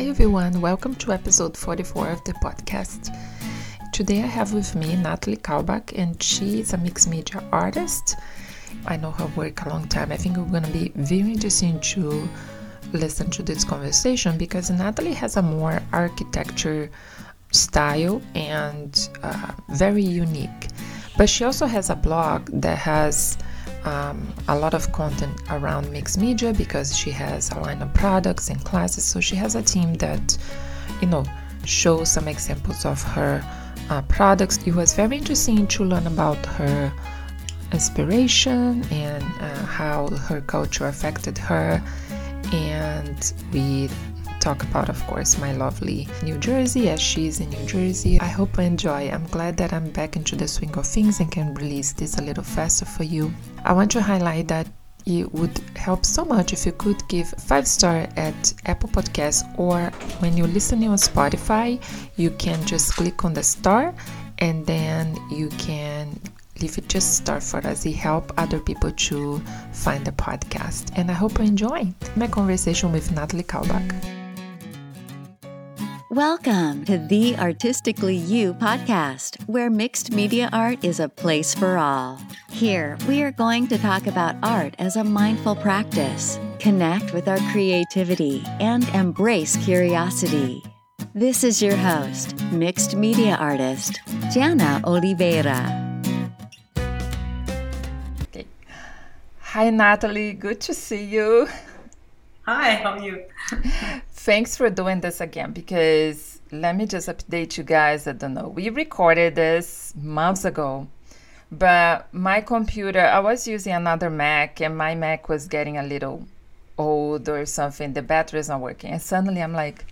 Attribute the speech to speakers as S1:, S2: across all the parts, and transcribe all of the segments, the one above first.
S1: Hi everyone, welcome to episode 44 of the podcast. Today I have with me Nathalie Kalbach, and she is a mixed media artist. I know her work a long time. I think we're going to be very interesting to listen to this conversation because Nathalie has a more architecture style and uh, very unique. But she also has a blog that has um, a lot of content around mixed media because she has a line of products and classes. So she has a team that, you know, shows some examples of her uh, products. It was very interesting to learn about her inspiration and uh, how her culture affected her. And we talk about, of course, my lovely New Jersey as she's in New Jersey. I hope you enjoy. I'm glad that I'm back into the swing of things and can release this a little faster for you. I want to highlight that it would help so much if you could give five star at Apple Podcasts or when you're listening on Spotify, you can just click on the star and then you can leave it just star for us. It help other people to find the podcast. And I hope you enjoy my conversation with Nathalie Kalbach.
S2: Welcome to the Artistically You podcast, where mixed media art is a place for all. Here, we are going to talk about art as a mindful practice, connect with our creativity, and embrace curiosity. This is your host, mixed media artist, Jana Oliveira.
S1: Okay. Hi, Nathalie. Good to see you.
S3: Hi, how are you?
S1: Thanks for doing this again because let me just update you guys. I don't know. We recorded this months ago, but my computer, I was using another Mac and my Mac was getting a little old or something. The battery is not working. And suddenly I'm like,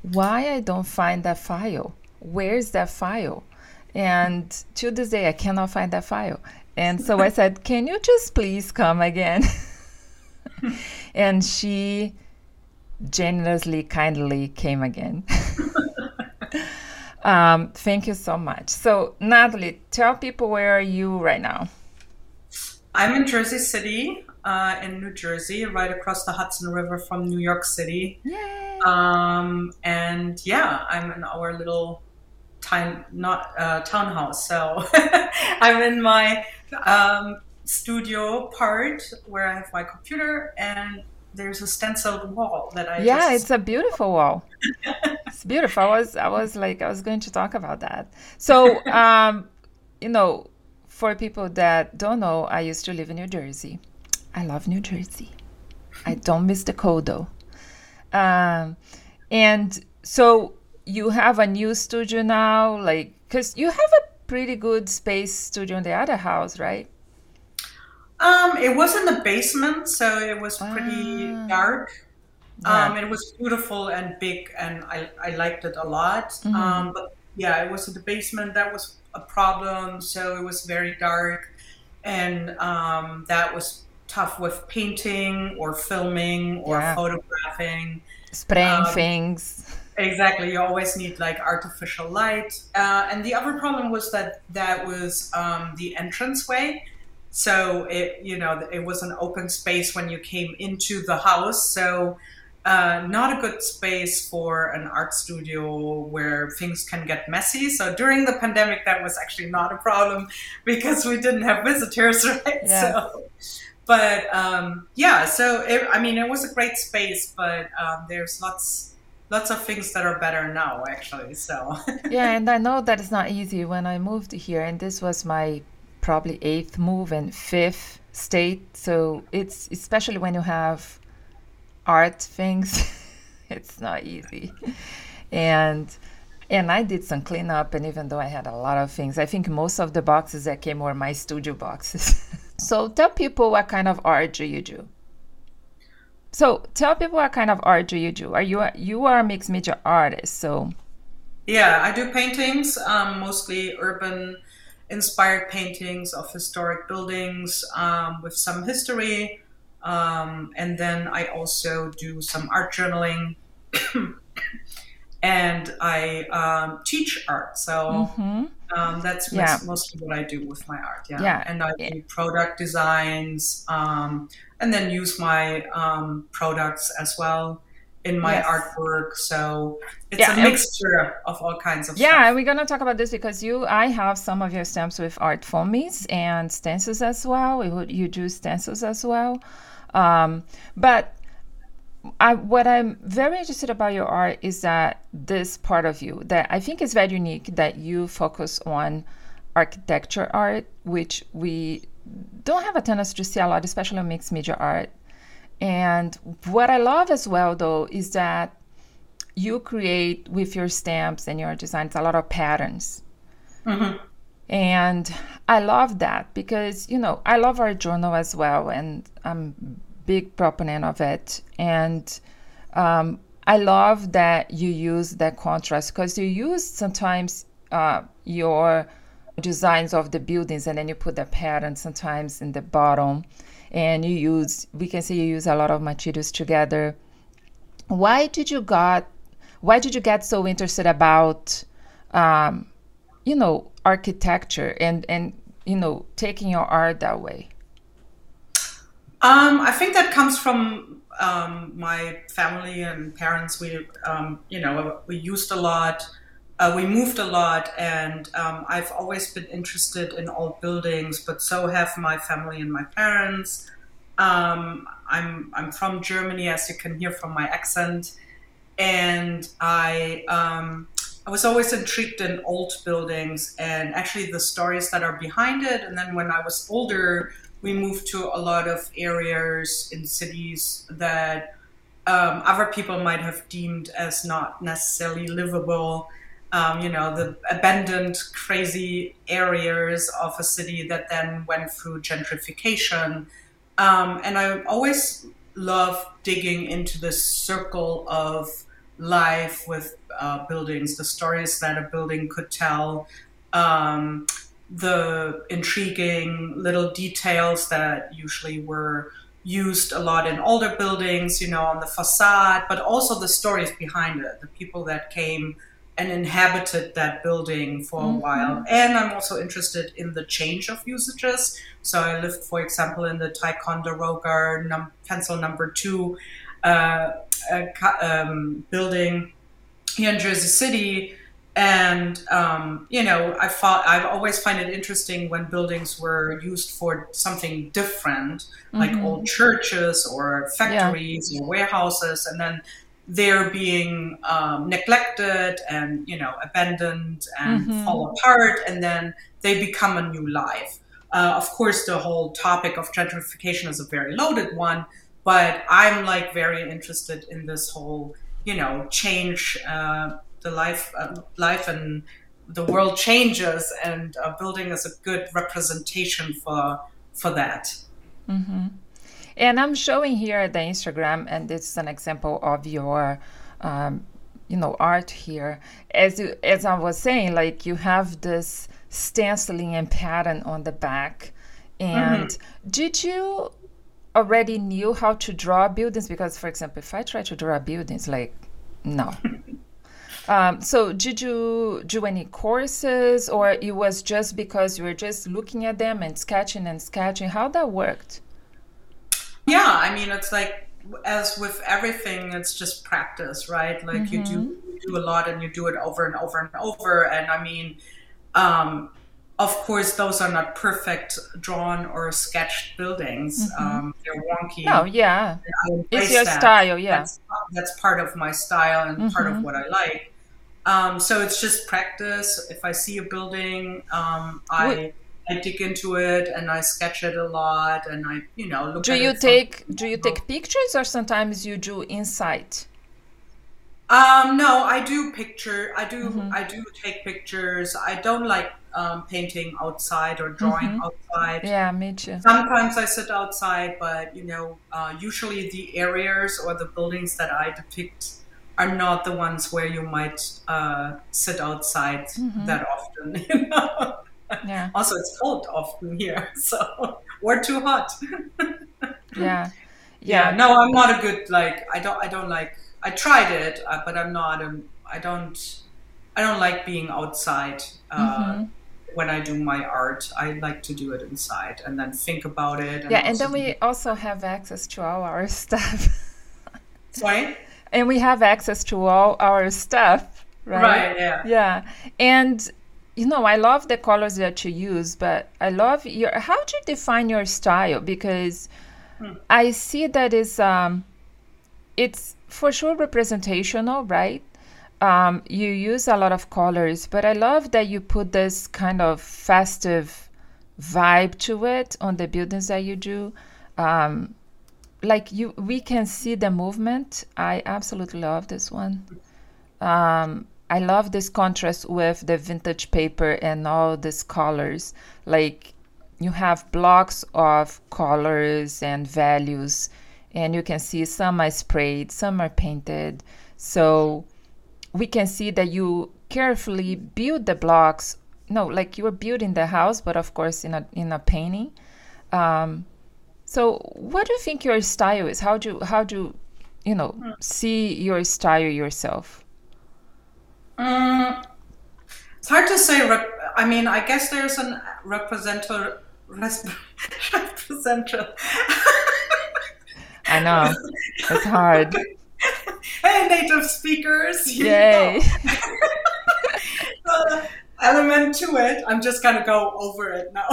S1: why I don't find that file? Where's that file? And to this day, I cannot find that file. And so I said, can you just please come again? and she generously, kindly came again. um, thank you so much. So, Nathalie, tell people where are you right now?
S3: I'm in Jersey City, uh, in New Jersey, right across the Hudson River from New York City.
S1: Yay!
S3: Um, and yeah, I'm in our little time, not uh, townhouse. So I'm in my um, studio part where I have my computer and there's a stenciled wall that I
S1: yeah
S3: just...
S1: it's a beautiful wall. It's beautiful. I was I was like I was going to talk about that. So um you know for people that don't know I used to live in New Jersey. I love New Jersey. I don't miss the cold though. Um and so you have a new studio now like because you have a pretty good space studio in the other house right
S3: um, it was in the basement, so it was pretty
S1: Ah.
S3: dark.
S1: Yeah.
S3: Um, it was beautiful and big, and I, I liked it a lot.
S1: Mhm.
S3: Um, but yeah, it was in the basement. That was a problem. So it was very dark, and um, that was tough with painting or filming or
S1: Yeah.
S3: photographing.
S1: spraying
S3: Um,
S1: things
S3: Exactly. You always need like artificial light. Uh, and the other problem was that that was um, the entranceway. So it, you know, it was an open space when you came into the house. So uh, not a good space for an art studio where things can get messy. So during the pandemic, that was actually not a problem because we didn't have visitors, right?
S1: Yes.
S3: So, but um, yeah, so it, I mean, it was a great space, but um, there's lots lots of things that are better now actually so
S1: yeah, and I know that it's not easy when I moved here, and this was my probably eighth move and fifth state. So it's especially when you have art things, it's not easy. And and I did some cleanup, and even though I had a lot of things, I think most of the boxes that came were my studio boxes. so tell people what kind of art do you do? So tell people what kind of art do you do? Are you a, you are a mixed media artist? So
S3: yeah i do paintings um, mostly urban inspired paintings of historic buildings um, with some history um, and then i also do some art journaling and i um, teach art so
S1: mhm.
S3: um, that's
S1: Yeah.
S3: mos- mostly what I do with my art. Yeah,
S1: Yeah.
S3: and I do product designs, um, and then use my um, products as well. In my
S1: Yes.
S3: artwork. So it's
S1: Yeah,
S3: a mixture of all kinds of
S1: Yeah,
S3: stuff.
S1: and we're gonna talk about this because you, I have some of your stamps with art foamies and stencils as well. You, you do stencils as well, um, but I, what I'm very interested about your art is that this part of you that I think is very unique that you focus on architecture art, which we don't have a tendency to see a lot, especially on mixed media art. And what I love as well, though, is that you create with your stamps and your designs a lot of patterns. And I love that because, you know, I love our journal as well, and I'm big proponent of it. And um, I love that you use that contrast because you use sometimes uh, your designs of the buildings and then you put the pattern sometimes in the bottom and you use we can see you use a lot of materials together why did you got why did you get so interested about um, you know architecture and and you know taking your art that way
S3: Um, I think that comes from um, my family and parents. We, um, you know, we used a lot, uh, we moved a lot, and um, I've always been interested in old buildings. But so have my family and my parents. Um, I'm I'm from Germany, as you can hear from my accent, and I. Um, I was always intrigued in old buildings and actually the stories that are behind it. And then when I was older, we moved to a lot of areas in cities that um, other people might have deemed as not necessarily livable. Um, you know, the abandoned, crazy areas of a city that then went through gentrification. Um, and I always love digging into this circle of life with uh, buildings, the stories that a building could tell, um, the intriguing little details that usually were used a lot in older buildings, you know, on the facade, but also the stories behind it, the people that came and inhabited that building for a while. And I'm also interested in the change of usages. So I lived, for example, in the Ticonderoga num- pencil number two uh, uh, um, building here in Jersey City. And um, you know, I thought I've always find it interesting when buildings were used for something different, like old churches or factories or warehouses, and then they're being um, neglected and you know abandoned and fall apart, and then they become a new life. Uh, of course, the whole topic of gentrification is a very loaded one, but I'm like very interested in this whole, you know, change. Uh, the life, uh, life, and the world changes, and uh, building is a good representation for for that.
S1: And I'm showing here the Instagram, and this is an example of your, um, you know, art here. As you, as I was saying, like you have this stenciling and pattern on the back. And did you already knew how to draw buildings? Because, for example, if I try to draw buildings, like no. Um, so did you do any courses or it was just because you were just looking at them and sketching and sketching how that worked
S3: Yeah, I mean, it's like as with everything, it's just practice, right? Like you do you do a lot and you do it over and over and over. And I mean, um, of course, those are not perfect drawn or sketched buildings. Um, they're wonky.
S1: no yeah it's your
S3: that.
S1: style yeah
S3: That's, that's part of my style and part of what I like. Um, so it's just practice. If I see a building, um, I I dig into it and I sketch it a lot, and I you know look.
S1: do
S3: at
S1: you
S3: it
S1: take do you take pictures or sometimes you do insight
S3: Um, no, I do picture. I do.
S1: Mm-hmm.
S3: I do take pictures. I don't like um, painting outside or drawing outside.
S1: Mm-hmm. yeah me too
S3: Sometimes I sit outside, but you know, uh, usually the areas or the buildings that I depict are not the ones where you might uh, sit outside
S1: Mm-hmm.
S3: that often. You know?
S1: Yeah
S3: also, it's cold often here, so we're too hot.
S1: yeah
S3: yeah no i'm not a good like i don't i don't like i tried it uh, but i'm not um i don't i don't like being outside uh,
S1: Mm-hmm.
S3: when i do my art i like to do it inside and then think about it
S1: yeah and then we also have access to all our stuff
S3: sorry
S1: and we have access to all our stuff, right?
S3: Right, yeah.
S1: Yeah. And you know, I love the colors that you use, but I love your how do you define your style? Because I see that is um it's for sure representational, right? Um, you use a lot of colors, but I love that you put this kind of festive vibe to it on the buildings that you do. Um, like you, we can see the movement. I absolutely love this one. Um, I love this contrast with the vintage paper and all these colors. Like you have blocks of colors and values, and you can see some are sprayed, some are painted. So we can see that you carefully build the blocks. No, like you are building the house, but of course in a in a painting. Um, so what do you think your style is? How do how do you know see your style yourself?
S3: Mm, it's hard to say. I mean, I guess there's an representative. Representative.
S1: I know it's hard.
S3: hey, native speakers!
S1: Yay!
S3: Uh, element to it. I'm just gonna go over it now.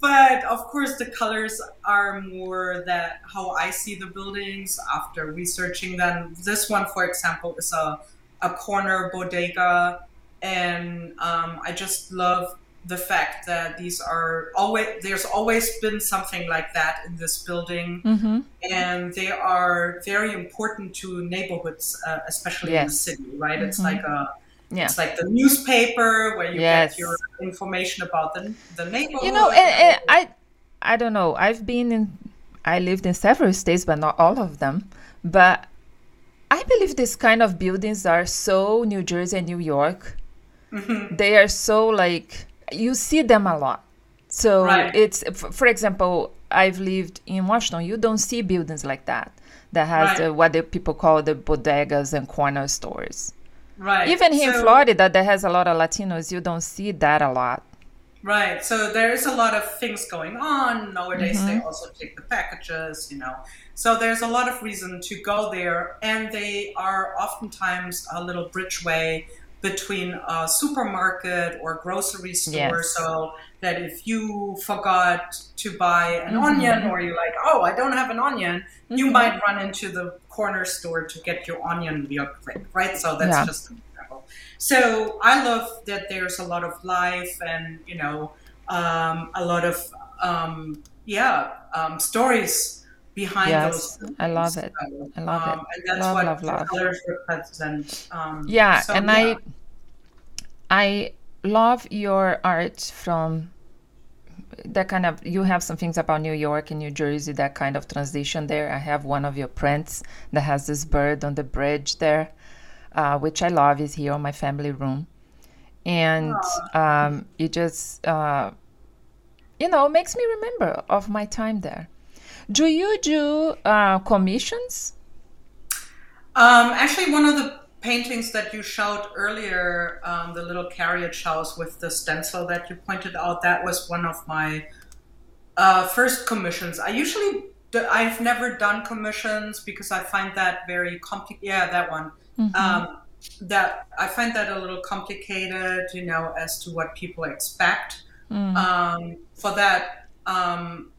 S3: but of course, the colors are more that how I see the buildings after researching them. This one, for example, is a a corner bodega, and um, I just love the fact that these are always there's always been something like that in this building
S1: hmm
S3: and they are very important to neighborhoods uh, especially in the city right it's
S1: Mhm.
S3: like a
S1: Yeah.
S3: it's like the newspaper where you
S1: Yes.
S3: get your information about the, the neighborhood
S1: You know, and, and I I don't know. I've been in I lived in several states, but not all of them. But I believe these kind of buildings are so New Jersey and New York.
S3: Mm-hmm.
S1: They are so like you see them a lot. So
S3: Right.
S1: it's for example, I've lived in Washington. You don't see buildings like that that has
S3: Right.
S1: the, what the people call the bodegas and corner stores.
S3: right
S1: Even here in Florida, that has a lot of Latinos. You don't see that a lot.
S3: Right. So there is a lot of things going on. Nowadays, they
S1: Mm-hmm.
S3: also take the packages, you know. So there's a lot of reason to go there. And they are oftentimes a little bridgeway between a supermarket or grocery store.
S1: Yes.
S3: So that if you forgot to buy an
S1: Mm-hmm.
S3: onion or you're like, oh, I don't have an onion, you might run into the corner store to get your onion real quick, right? So that's
S1: Yeah.
S3: just an example. So I love that there's a lot of life and you know um, a lot of um, yeah um, stories behind
S1: Yes,
S3: those.
S1: I love it.
S3: So,
S1: I love it.
S3: um, And that's
S1: Love,
S3: what
S1: love, love.
S3: colors represent. Um,
S1: Yeah,
S3: so,
S1: and
S3: yeah.
S1: I I love your art from that kind of you have some things about New York and New Jersey that kind of transition there. I have one of your prints that has this bird on the bridge there, uh, which I love is here on my family room, and um, it just uh, you know makes me remember of my time there. Do you do uh, commissions?
S3: Um, actually, one of the paintings that you showed earlier, um, the little carriage house with the stencil that you pointed out, that was one of my uh, first commissions. I usually, do, I've never done commissions because I find that very complicated. Yeah, that one. Um, that I find that a little complicated, you know, as to what people expect. Um, for that um,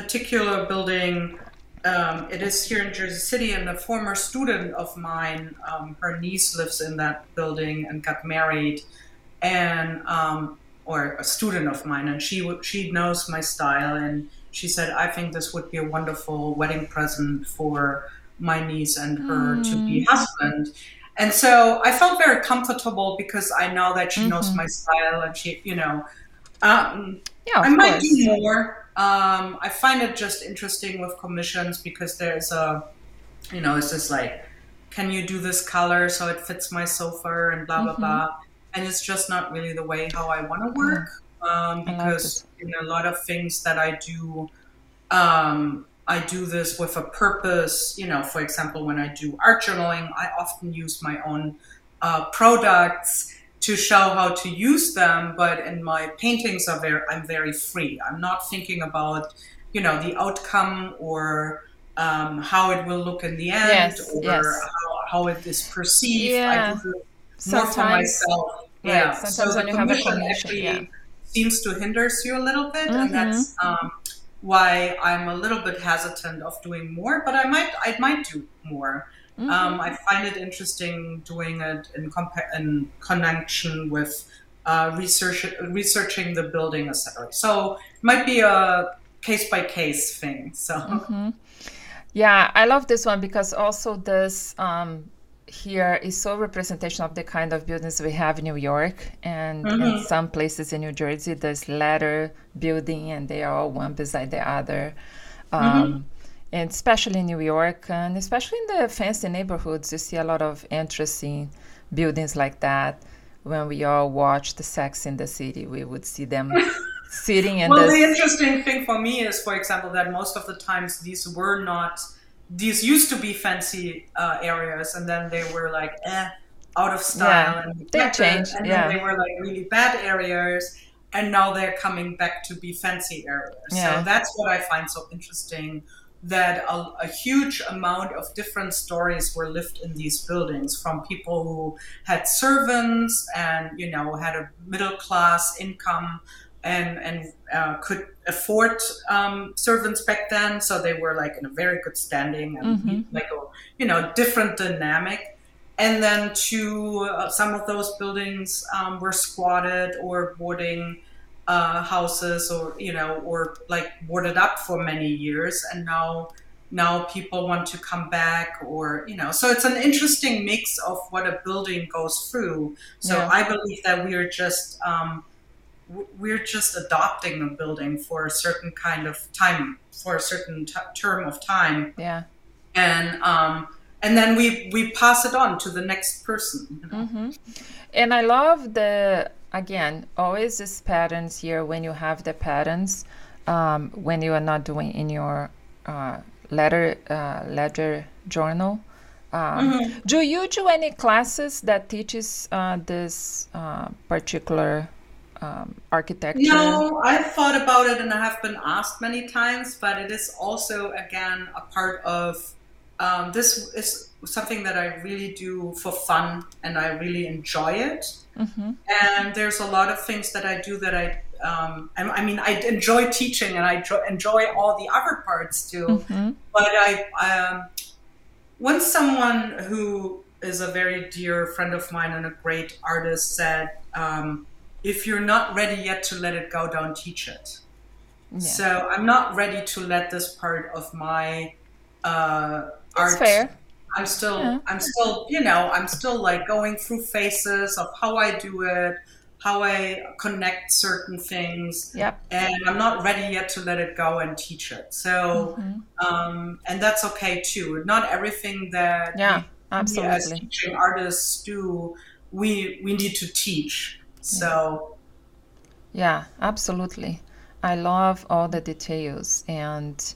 S3: particular building, um, it is here in Jersey City, and a former student of mine, um, her niece lives in that building and got married, and um, or a student of mine, and she w- she knows my style, and she said, "I think this would be a wonderful wedding present for my niece and her to be husband." And so I felt very comfortable because I know that she knows my style, and she, you know, um,
S1: Yeah,
S3: I might
S1: course.
S3: do more. Um, I find it just interesting with commissions because there's a, you know, it's just like, can you do this color so it fits my sofa and blah blah
S1: Mm-hmm.
S3: blah, and it's just not really the way how I want to work. Um, because in a lot of things that I do, um, I do this with a purpose. You know, for example, when I do art journaling, I often use my own uh, products to show how to use them. But in my paintings, are very, I'm very free. I'm not thinking about, you know, the outcome or um, how it will look in the end
S1: Yes,
S3: or
S1: yes.
S3: how, how it is perceived.
S1: Yeah.
S3: I do it more for myself.
S1: Right,
S3: Yeah.
S1: sometimes
S3: so
S1: when
S3: the
S1: you have a
S3: actually
S1: yeah.
S3: seems to hinders you a little bit,
S1: Mhm.
S3: and that's um, why I'm a little bit hesitant of doing more. But I might, I might do more.
S1: Mhm.
S3: Um, I find it interesting doing it in, compa- in connection with uh, research, researching the building, etc. So it might be a case by case thing. So
S1: Mhm. Yeah, I love this one because also this um, here is so representation of the kind of buildings we have in New York and in
S3: Mhm.
S1: some places in New Jersey. There's ladder building and they are all one beside the other. Um, And especially in New York and especially in the fancy neighborhoods, you see a lot of interesting buildings like that. When we all watched the Sex in the City, we would see them sitting in
S3: well,
S1: this.
S3: the interesting thing for me is, for example, that most of the times these were not. These used to be fancy uh, areas, and then they were like, eh, out of style,
S1: Yeah,
S3: and
S1: they changed,
S3: and
S1: yeah.
S3: then they were like really bad areas, and now they're coming back to be fancy areas.
S1: Yeah.
S3: So that's what I find so interesting. That a, a huge amount of different stories were lived in these buildings from people who had servants and you know had a middle class income and and uh, could afford um, servants back then, so they were like in a very good standing and
S1: Mhm.
S3: like a you know different dynamic. And then to uh, some of those buildings um, were squatted or boarding uh, houses, or you know, or like boarded up for many years, and now now people want to come back or you know so it's an interesting mix of what a building goes through so
S1: Yeah.
S3: i believe that we're just um, we're just adopting a building for a certain kind of time for a certain t- term of time
S1: yeah.
S3: and um, and then we we pass it on to the next person you know?
S1: hmm And I love the again always these patterns here when you have the patterns um, when you are not doing in your uh, letter uh, ledger journal. Um, Do you do any classes that teaches uh, this uh, particular um, architecture?
S3: No, I've thought about it and I have been asked many times, but it is also, again, a part of um, this is something that I really do for fun and I really enjoy it.
S1: Hmm
S3: And there's a lot of things that I do that I, um, I, I mean, I enjoy teaching and I jo- enjoy all the other parts too.
S1: hmm
S3: But I, um, once someone who is a very dear friend of mine and a great artist said, um, if you're not ready yet to let it go, don't teach it.
S1: Yeah.
S3: So I'm not ready to let this part of my uh,
S1: That's
S3: art.
S1: fair.
S3: I'm still,
S1: Yeah.
S3: I'm still, you know, I'm still like going through phases of how I do it, how I connect certain things,
S1: Yep.
S3: and I'm not ready yet to let it go and teach it. So,
S1: Mhm.
S3: um, and that's okay too. Not everything that
S1: Yeah.
S3: we as
S1: Absolutely.
S3: teaching artists do, we we need to teach. So,
S1: Yeah, absolutely. I love all the details and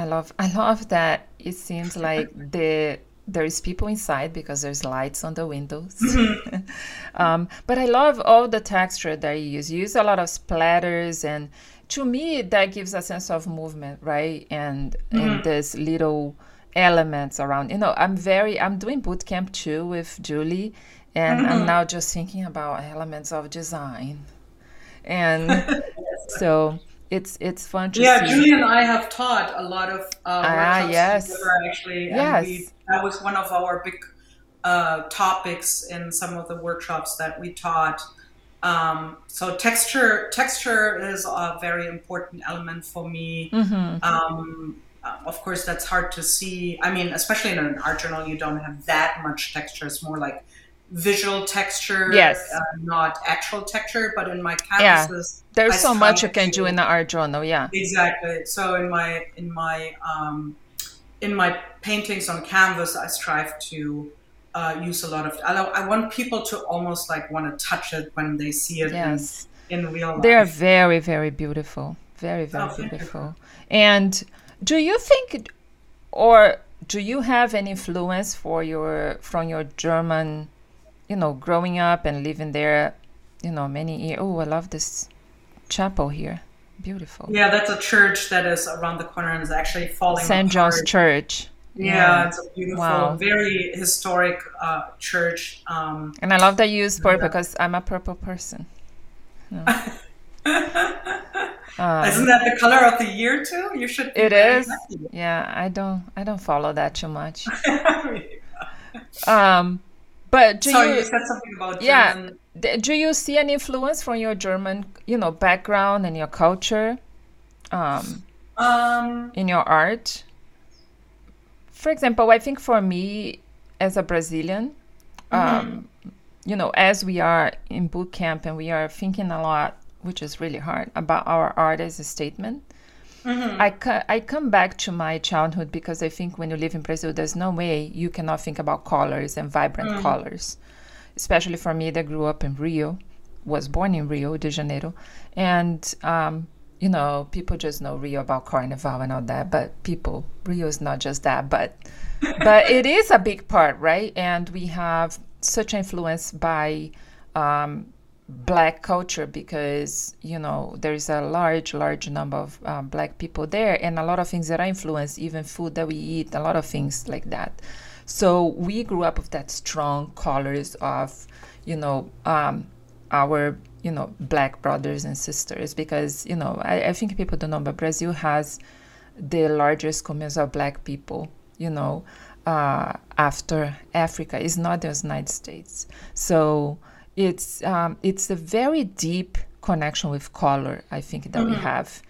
S1: I love I love that it seems like the there is people inside because there's lights on the windows. Mm-hmm. um, but I love all the texture that you use. You use a lot of splatters and to me that gives a sense of movement, right? And and mm-hmm. there's little elements around. You know, I'm very I'm doing boot camp too with Julie and I'm mm-hmm. now just thinking about elements of design and so it's it's fun to
S3: yeah,
S1: see.
S3: Julie and I have taught a lot of uh,
S1: Ah, yes.
S3: together actually.
S1: Yes.
S3: we, that was one of our big uh, topics in some of the workshops that we taught. Um, so texture texture is a very important element for me.
S1: Mhm.
S3: Um, uh, of course, that's hard to see. I mean, especially in an art journal, you don't have that much texture. It's more like visual texture,
S1: Yes.
S3: uh, not actual texture. But in my
S1: Yeah.
S3: canvases,
S1: There's
S3: I
S1: so much you can do in the art journal. Yeah.
S3: Exactly. So in my in my um, in my paintings on canvas, I strive to uh, use a lot of. I, I want people to almost like want to touch it when they see it
S1: Yes.
S3: in, in real life.
S1: They are very, very beautiful. Very, very
S3: Oh,
S1: beautiful. And do you think, or do you have any influence for your from your German, you know, growing up and living there, you know, many years? Oh, I love this chapel here. beautiful.
S3: Yeah, that's a church that is around the corner and is actually falling.
S1: St. John's Church.
S3: Yeah, yeah, it's a beautiful,
S1: wow.
S3: very historic uh, church. Um,
S1: and I love that you use purple because I'm a purple person. Yeah.
S3: Um, Isn't that the color of the year too? You should.
S1: It is. Happy. Yeah, I don't. I don't follow that too much. um, but do
S3: so
S1: you,
S3: you said something about
S1: yeah.
S3: German.
S1: Do you see an influence from your German, you know, background and your culture, um,
S3: um,
S1: in your art? For example, I think for me, as a Brazilian, mm-hmm. um, you know, as we are in boot camp and we are thinking a lot which is really hard, about our art as a statement. Mm-hmm. I, co- I come back to my childhood because I think when you live in Brazil, there's no way you cannot think about colors and vibrant mm. colors. Especially for me that grew up in Rio, was born in Rio de Janeiro. And, um, you know, people just know Rio about Carnival and all that, but people, Rio is not just that, but but it is a big part, right? And we have such influence by um, black culture because you know there is a large large number of um, black people there and a lot of things that are influenced even food that we eat a lot of things like that. So we grew up with that strong colors of you know um, our you know black brothers and sisters because you know I, I think people don't know but brazil has the largest community of black people you know uh, after africa. Is not the united states. So it's um, it's a very deep connection with color i think that mm-hmm. we have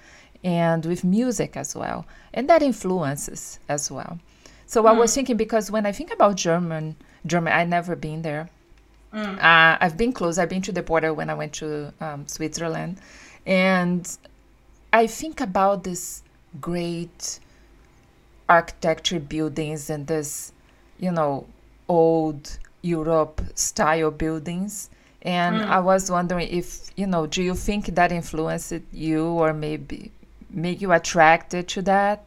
S1: and with music as well and that influences as well so mm. i was mm. thinking because when i think about german german i never been there mm. uh, i've been close i've been to the border when i went to um, switzerland and i think about this great architecture buildings and this you know old europe style buildings and mm. I was wondering if, you know, do you think that influenced you or maybe make you attracted to that?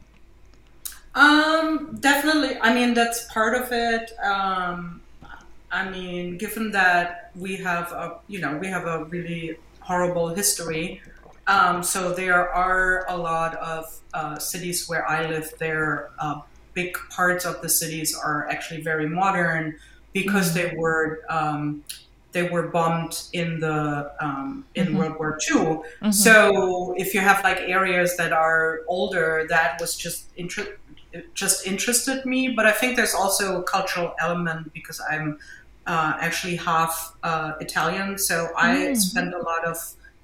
S3: Um, definitely. I mean, that's part of it. Um, I mean, given that we have a, you know, we have a really horrible history. Um, so there are a lot of uh, cities where I live. There, uh, big parts of the cities are actually very modern because mm. they were um, they were bombed in the um, in mm-hmm. World War II. Mm-hmm. So if you have like areas that are older, that was just inter- just interested me. But I think there's also a cultural element because I'm uh, actually half uh, Italian, so I mm. spent a lot of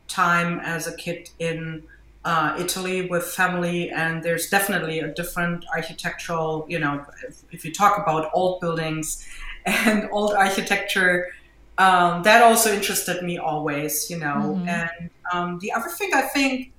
S3: time as a kid in. Uh, Italy with family, and there's definitely a different architectural, you know, if, if you talk about old buildings and old architecture, um, that also interested me always, you know. Mm-hmm. And um, the other thing I think,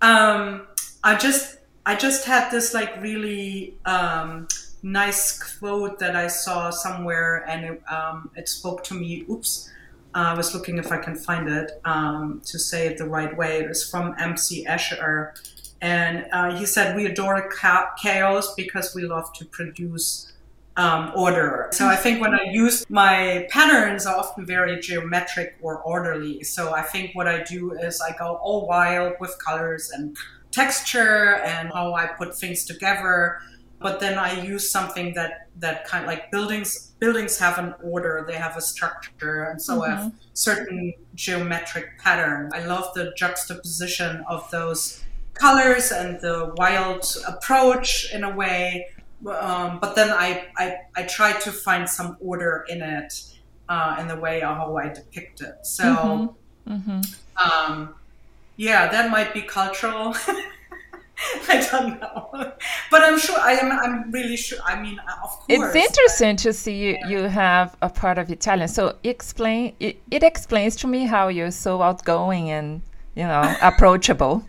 S3: um, I just I just had this like really um, nice quote that I saw somewhere, and it, um, it spoke to me. Oops. Uh, I was looking if I can find it um, to say it the right way. It was from MC Escher, and uh, he said, "We adore chaos because we love to produce um, order. So I think when I use my patterns are often very geometric or orderly. So I think what I do is I go all wild with colors and texture and how I put things together. But then I use something that that kind of like buildings buildings have an order, they have a structure, and so mm-hmm. have certain geometric pattern. I love the juxtaposition of those colors and the wild approach in a way um, but then I, I I try to find some order in it uh, in the way how I depict it. So, mm-hmm. Mm-hmm. Um, yeah, that might be cultural. I don't know, but I'm sure I am. I'm really sure. I mean, uh, of course.
S1: It's interesting to see you. Yeah. You have a part of Italian, so explain. It, it explains to me how you're so outgoing and you know approachable.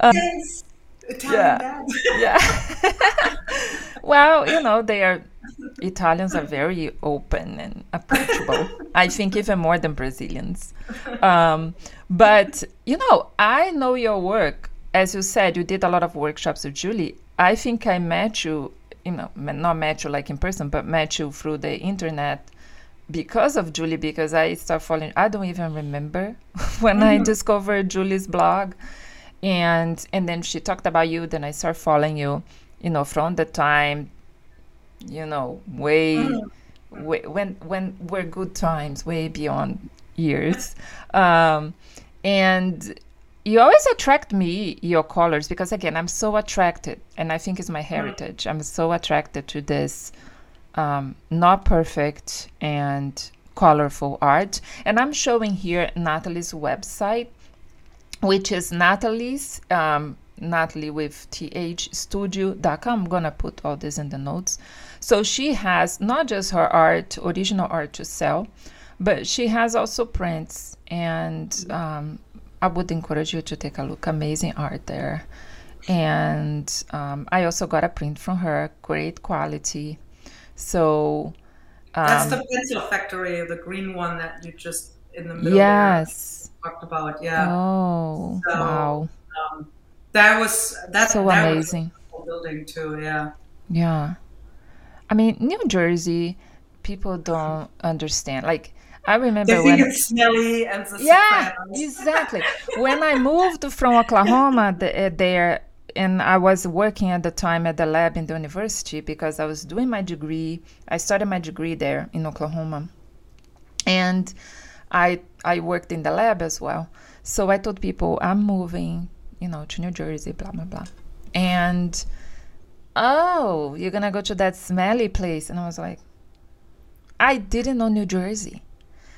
S3: um, yes Italian
S1: yeah. yeah. well, you know, they are Italians are very open and approachable. I think even more than Brazilians. Um, but you know, I know your work. As you said, you did a lot of workshops with Julie. I think I met you, you know, not met you like in person, but met you through the internet because of Julie, because I started following. I don't even remember when mm-hmm. I discovered Julie's blog, and and then she talked about you. Then I start following you. You know, from the time, you know, way, mm-hmm. way when when were good times, way beyond years, um, and you always attract me your colors because again i'm so attracted and i think it's my mm. heritage i'm so attracted to this um, not perfect and colorful art and i'm showing here nathalie's website which is nathalie's um, natalie with th studio.com i'm gonna put all this in the notes so she has not just her art original art to sell but she has also prints and um, I would encourage you to take a look. Amazing art there. And um, I also got a print from her, great quality. So
S3: um, that's the pencil factory, the green one that you just in the middle.
S1: Yes.
S3: Talked about, yeah.
S1: Oh, so, wow.
S3: Um, that was that's
S1: so
S3: that
S1: amazing.
S3: building too, yeah.
S1: Yeah. I mean, New Jersey, people don't understand. Like I remember
S3: they
S1: when
S3: it's smelly and
S1: yeah, exactly. when I moved from Oklahoma the, uh, there, and I was working at the time at the lab in the university because I was doing my degree. I started my degree there in Oklahoma, and I I worked in the lab as well. So I told people I'm moving, you know, to New Jersey, blah blah blah, and oh, you're gonna go to that smelly place, and I was like, I didn't know New Jersey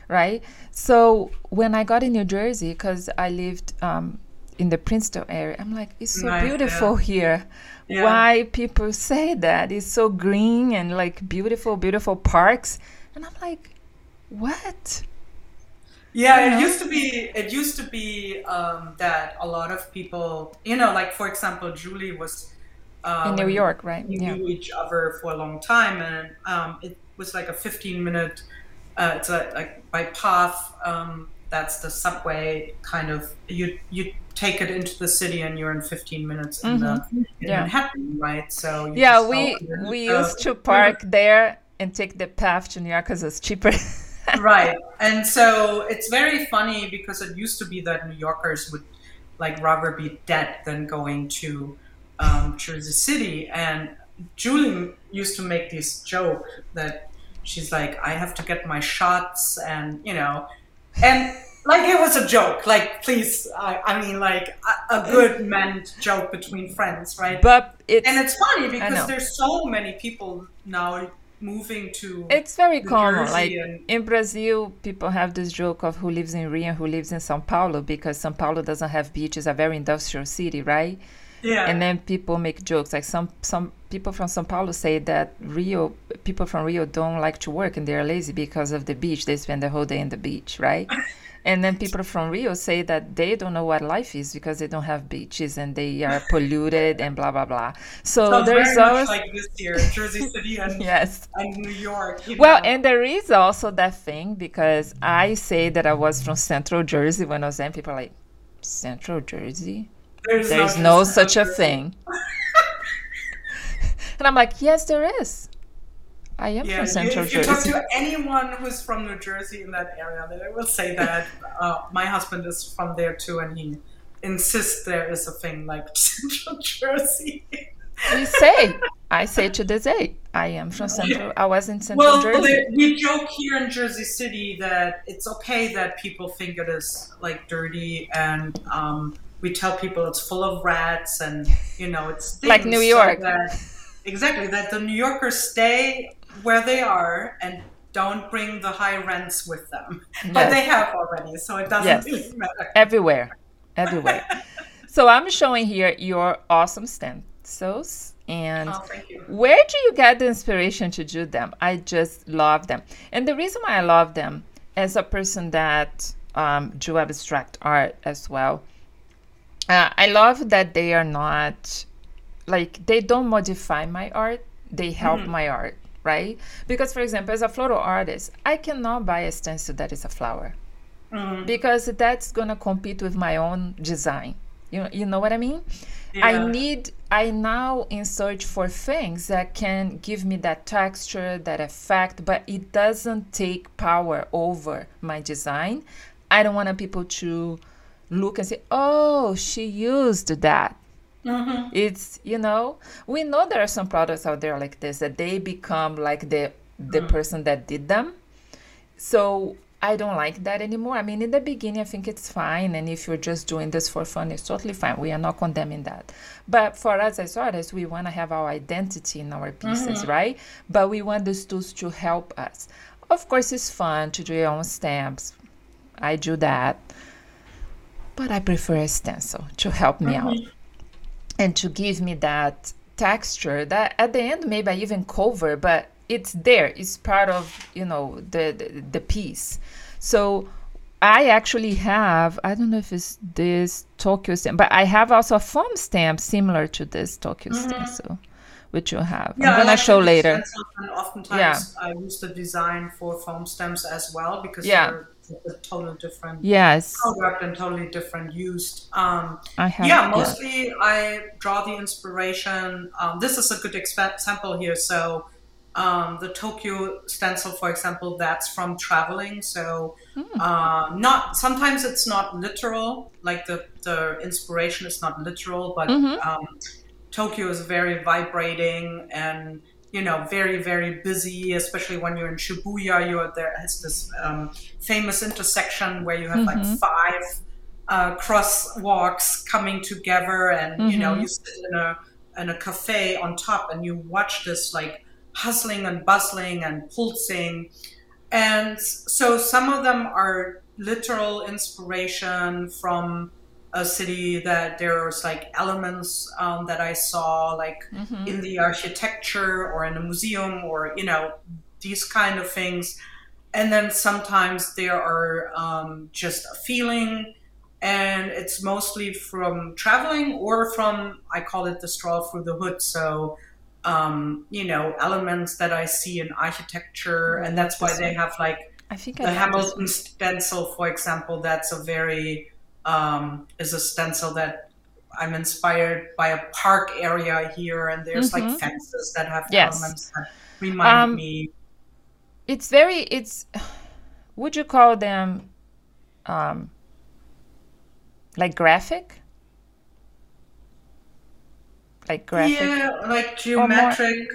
S1: right? So when I got in New Jersey, because I lived um, in the Princeton area, I'm like, it's so right, beautiful yeah. here. Yeah. Why people say that? It's so green and like beautiful, beautiful parks. And I'm like, what?
S3: Yeah, it used to be. It used to be um, that a lot of people, you know, like for example, Julie was
S1: uh, in New York, right?
S3: We yeah. knew each other for a long time, and um, it was like a 15 minute uh, it's a, like by PATH. Um, that's the subway kind of. You you take it into the city and you're in 15 minutes in, mm-hmm. the, in yeah. Manhattan, right? So
S1: yeah, we we used to park there and take the PATH to New York because it's cheaper.
S3: right, and so it's very funny because it used to be that New Yorkers would like rather be dead than going to um, Jersey City, and Julie used to make this joke that she's like, I have to get my shots, and you know, and like it was a joke. Like, please, I, I mean, like a, a, good meant joke between friends, right?
S1: But it's
S3: and it's funny because there's so many people now moving to.
S1: It's very common. Like and, in Brazil, people have this joke of who lives in Rio and who lives in São Paulo because São Paulo doesn't have beaches, a very industrial city, right?
S3: Yeah.
S1: And then people make jokes like some some people from São Paulo say that Rio people from Rio don't like to work and they're lazy because of the beach. They spend the whole day in the beach, right? and then people from Rio say that they don't know what life is because they don't have beaches and they are polluted and blah blah blah. So
S3: Sounds
S1: there's
S3: always like this here, Jersey City and,
S1: yes.
S3: and New York.
S1: well, know? and there is also that thing because I say that I was from Central Jersey when I was there. People are like Central Jersey there's, There's no, no such a thing. and I'm like, yes, there is. I am yeah, from Central
S3: if Jersey. you talk to anyone who's from New Jersey in that area, they will say that. uh, my husband is from there too, and he insists there is a thing like Central Jersey.
S1: you say, I say to this day, I am from Central. I was in Central
S3: well,
S1: Jersey.
S3: Well, we joke here in Jersey City that it's okay that people think it is like dirty and um, we tell people it's full of rats and you know it's
S1: like New York.
S3: So that, exactly that the New Yorkers stay where they are and don't bring the high rents with them. Yes. But they have already, so it doesn't yes. really matter.
S1: Everywhere, everywhere. so I'm showing here your awesome stencils. And
S3: oh,
S1: where do you get the inspiration to do them? I just love them. And the reason why I love them, as a person that um, do abstract art as well, uh, I love that they are not like they don't modify my art; they help mm-hmm. my art, right? Because, for example, as a floral artist, I cannot buy a stencil that is a flower mm-hmm. because that's gonna compete with my own design. You you know what I mean? yeah. I need I now in search for things that can give me that texture, that effect, but it doesn't take power over my design. I don't want people to look and say, "Oh, she used that." Mm-hmm. It's you know we know there are some products out there like this that they become like the the mm. person that did them. So I don't like that anymore. I mean, in the beginning, I think it's fine. And if you're just doing this for fun, it's totally fine. We are not condemning that. But for us as artists, we want to have our identity in our pieces, mm-hmm. right? But we want these tools to help us. Of course, it's fun to do your own stamps. I do that. But I prefer a stencil to help me mm-hmm. out and to give me that texture that at the end, maybe I even cover, but it's there. It's part of you know the, the, the piece. So i actually have i don't know if it's this tokyo stamp but i have also a foam stamp similar to this tokyo mm-hmm. stencil which you have. Yeah, i'm gonna show later.
S3: and oftentimes yeah. i use the design for foam stamps as well because yeah a totally different
S1: yes
S3: product and totally different used um I have, yeah mostly yeah. i draw the inspiration um, this is a good example here so um, the Tokyo stencil, for example, that's from traveling. So mm. uh, not sometimes it's not literal, like the the inspiration is not literal, but mm-hmm. um, Tokyo is very vibrating and you know very very busy, especially when you're in Shibuya. You're there has this um, famous intersection where you have mm-hmm. like five uh, crosswalks coming together, and mm-hmm. you know mm-hmm. you sit in a in a cafe on top and you watch this like hustling and bustling and pulsing. And so some of them are literal inspiration from a city that there's like elements um, that I saw like mm-hmm. in the architecture or in a museum or you know these kind of things and then sometimes there are um, just a feeling and it's mostly from traveling or from I call it the straw through the hood so um, you know, elements that I see in architecture, and that's why they have like
S1: I think
S3: the I Hamilton stencil, for example. That's a very um, is a stencil that I'm inspired by a park area here, and there's mm-hmm. like fences that have yes. elements that remind um, me.
S1: It's very. It's. Would you call them, um, like graphic? like graphic
S3: yeah like geometric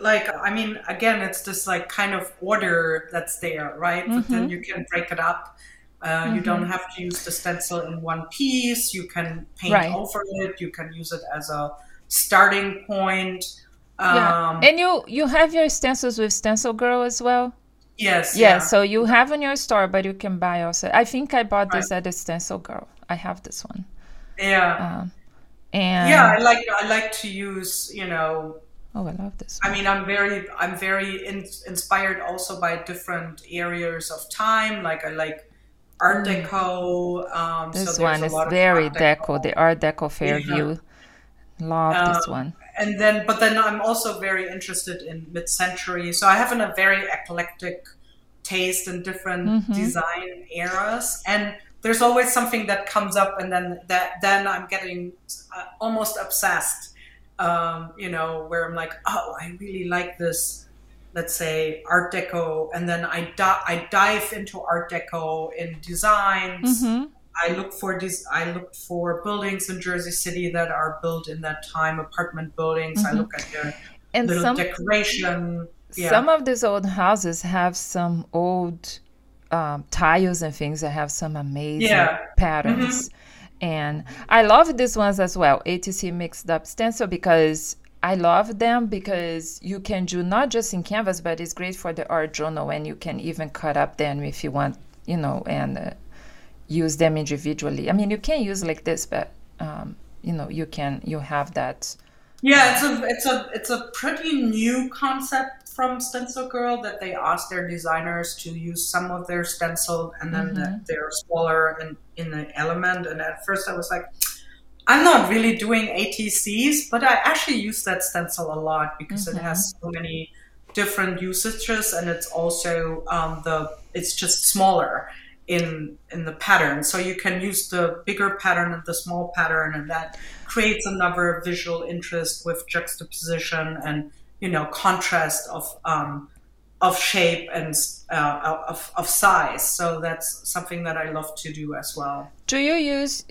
S3: like i mean again it's just like kind of order that's there right mm-hmm. but then mm-hmm. you can break it up uh, mm-hmm. you don't have to use the stencil in one piece you can paint right. over it you can use it as a starting point
S1: um, yeah. and you you have your stencils with stencil girl as well
S3: yes
S1: yeah, yeah. so you have in your store but you can buy also i think i bought this at the stencil girl i have this one
S3: yeah
S1: um, and
S3: yeah i like i like to use you know
S1: oh i love this
S3: one. i mean i'm very i'm very in, inspired also by different areas of time like i like art mm. deco um,
S1: this so one is very deco. deco. the art deco fairview yeah. love um, this one
S3: and then but then i'm also very interested in mid-century so i have an, a very eclectic taste in different mm-hmm. design eras and there's always something that comes up and then that then i'm getting uh, almost obsessed um, you know where i'm like oh i really like this let's say art deco and then i, di- I dive into art deco in designs mm-hmm. i look for these i look for buildings in jersey city that are built in that time apartment buildings mm-hmm. i look at their and little some, decoration
S1: yeah. some of these old houses have some old um, tiles and things that have some amazing yeah. patterns. Mm-hmm. And I love these ones as well, ATC mixed up stencil, because I love them because you can do not just in canvas, but it's great for the art journal, and you can even cut up them if you want, you know, and uh, use them individually. I mean, you can use like this, but um, you know, you can you have that.
S3: Yeah, it's a it's a it's a pretty new concept from Stencil Girl that they asked their designers to use some of their stencil and then mm-hmm. they're smaller in, in the element. And at first I was like, I'm not really doing ATCs, but I actually use that stencil a lot because mm-hmm. it has so many different usages and it's also um, the it's just smaller in in the pattern. So you can use the bigger pattern and the small pattern, and that creates another visual interest with juxtaposition and you know contrast of um, of shape and uh, of, of size. So that's something that I love to do as well.
S1: Do you use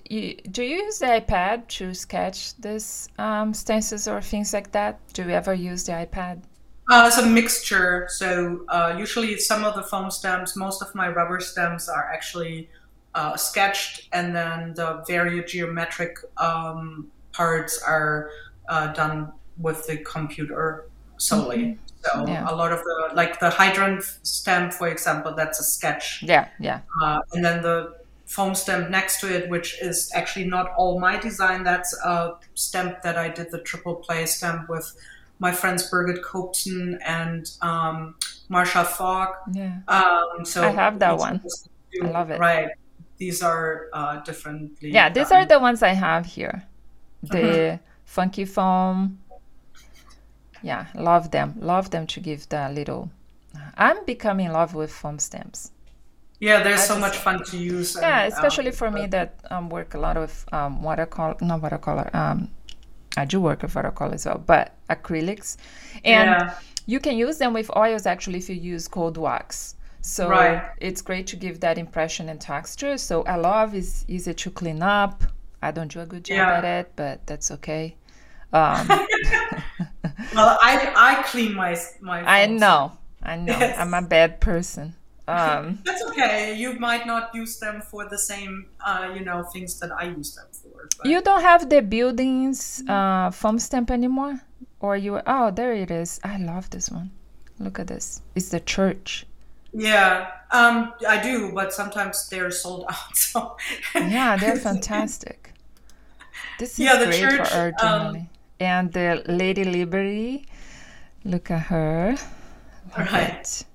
S1: do you use the iPad to sketch these um, stances or things like that? Do you ever use the iPad?
S3: Uh, it's a mixture. So uh, usually some of the foam stamps, most of my rubber stamps are actually uh, sketched, and then the very geometric um, parts are uh, done with the computer solely. Mm-hmm. So yeah. a lot of the like the hydrant stamp, for example, that's a sketch.
S1: Yeah, yeah.
S3: Uh, and then the foam stamp next to it, which is actually not all my design. That's a stamp that I did the triple play stamp with my friends Birgit Koopsen and um, Marsha Valk.
S1: Yeah. Um,
S3: so
S1: I have that one. I love it.
S3: Right. These are uh, differently.
S1: Yeah, these done. are the ones I have here. The mm-hmm. funky foam. Yeah, love them. Love them to give the little. I'm becoming in love with foam stamps.
S3: Yeah, there's I so much fun to use.
S1: Yeah, and, especially um, for me that um, work a lot with um, watercolor, not watercolor, um, I do work with watercolor as well, but acrylics. And yeah. you can use them with oils actually if you use cold wax. So right. it's great to give that impression and texture. So I love is easy to clean up. I don't do a good job yeah. at it, but that's okay. Um,
S3: well, I I clean my my.
S1: I know, I know. Yes. I'm a bad person. Um,
S3: that's okay. You might not use them for the same, uh, you know, things that I use them for.
S1: But... You don't have the buildings uh, foam stamp anymore, or you? Oh, there it is. I love this one. Look at this. It's the church.
S3: Yeah, um, I do, but sometimes they're sold out. So
S1: yeah, they're fantastic. This is yeah, the great church, for our journaling. Um, and the Lady Liberty. Look at her.
S3: Look right. At,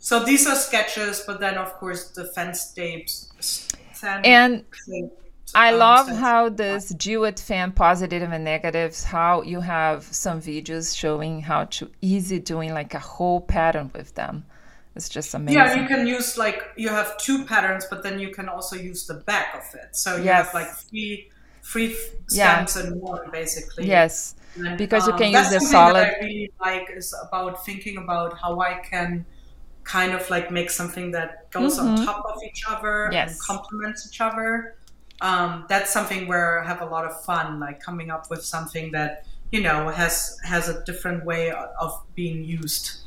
S3: so these are sketches, but then of course the fence tapes.
S1: And I um, love how this Duet fan positive and negatives, how you have some videos showing how to easy doing like a whole pattern with them. It's just amazing.
S3: Yeah, you can use like you have two patterns, but then you can also use the back of it. So you yes. have like three three stamps yeah. in one basically.
S1: Yes. And, because you can um, use the solid. That
S3: I really like is about thinking about how I can kind of like make something that goes mm-hmm. on top of each other yes. and complements each other. Um, that's something where I have a lot of fun, like coming up with something that you know has has a different way of being used.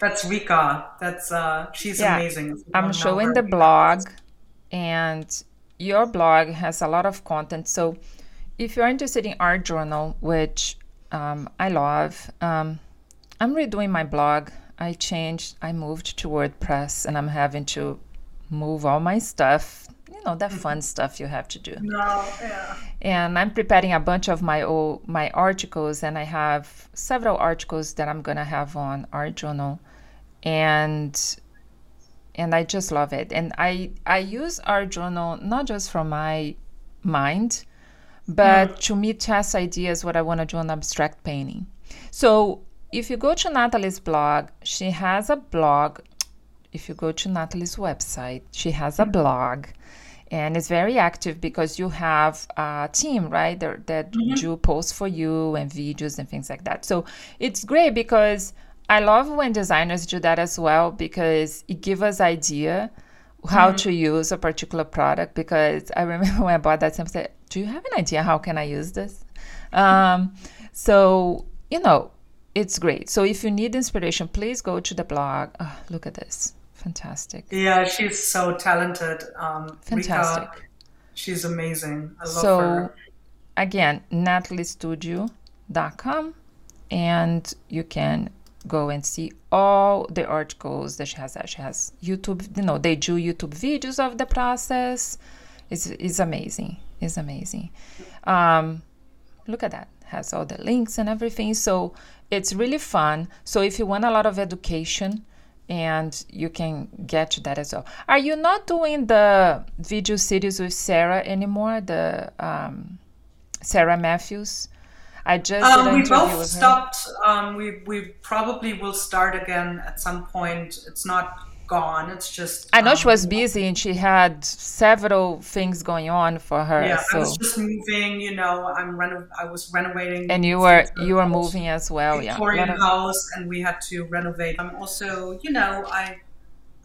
S3: That's Rika. That's uh, she's yeah. amazing.
S1: I'm showing the blog, and your blog has a lot of content. So, if you're interested in art journal, which um, I love, um, I'm redoing my blog. I changed, I moved to WordPress and I'm having to move all my stuff, you know, that fun stuff you have to do.
S3: No, yeah.
S1: And I'm preparing a bunch of my old, my articles and I have several articles that I'm going to have on Art Journal and and I just love it. And I I use Art Journal not just from my mind, but mm. to me test ideas what I want to do on abstract painting. So if you go to Nathalie's blog, she has a blog. If you go to Nathalie's website, she has a mm-hmm. blog and it's very active because you have a team, right? That, that mm-hmm. do posts for you and videos and things like that. So it's great because I love when designers do that as well because it gives us idea how mm-hmm. to use a particular product. Because I remember when I bought that, I said, "Do you have an idea how can I use this?" Um, so you know, it's great. So if you need inspiration, please go to the blog. Oh, look at this. Fantastic.
S3: Yeah, she's so talented. Um, Fantastic. Rika, she's amazing. I love
S1: so,
S3: her.
S1: again, nathaliestudio.com and you can go and see all the articles that she has. She has YouTube, you know, they do YouTube videos of the process. It's, it's amazing. It's amazing. Um, look at that. Has all the links and everything. So it's really fun. So if you want a lot of education, and you can get to that as well. Are you not doing the video series with Sarah anymore? The um, Sarah Matthews. I just
S3: um, we both stopped. Um, we we probably will start again at some point. It's not gone. It's just
S1: I know she
S3: um,
S1: was busy and she had several things going on for her.
S3: Yeah,
S1: so
S3: I was just moving. You know, I'm reno- I was renovating.
S1: and you were you were moving as well, yeah.
S3: Victorian
S1: of-
S3: house, and we had to renovate. I'm also, you know, I,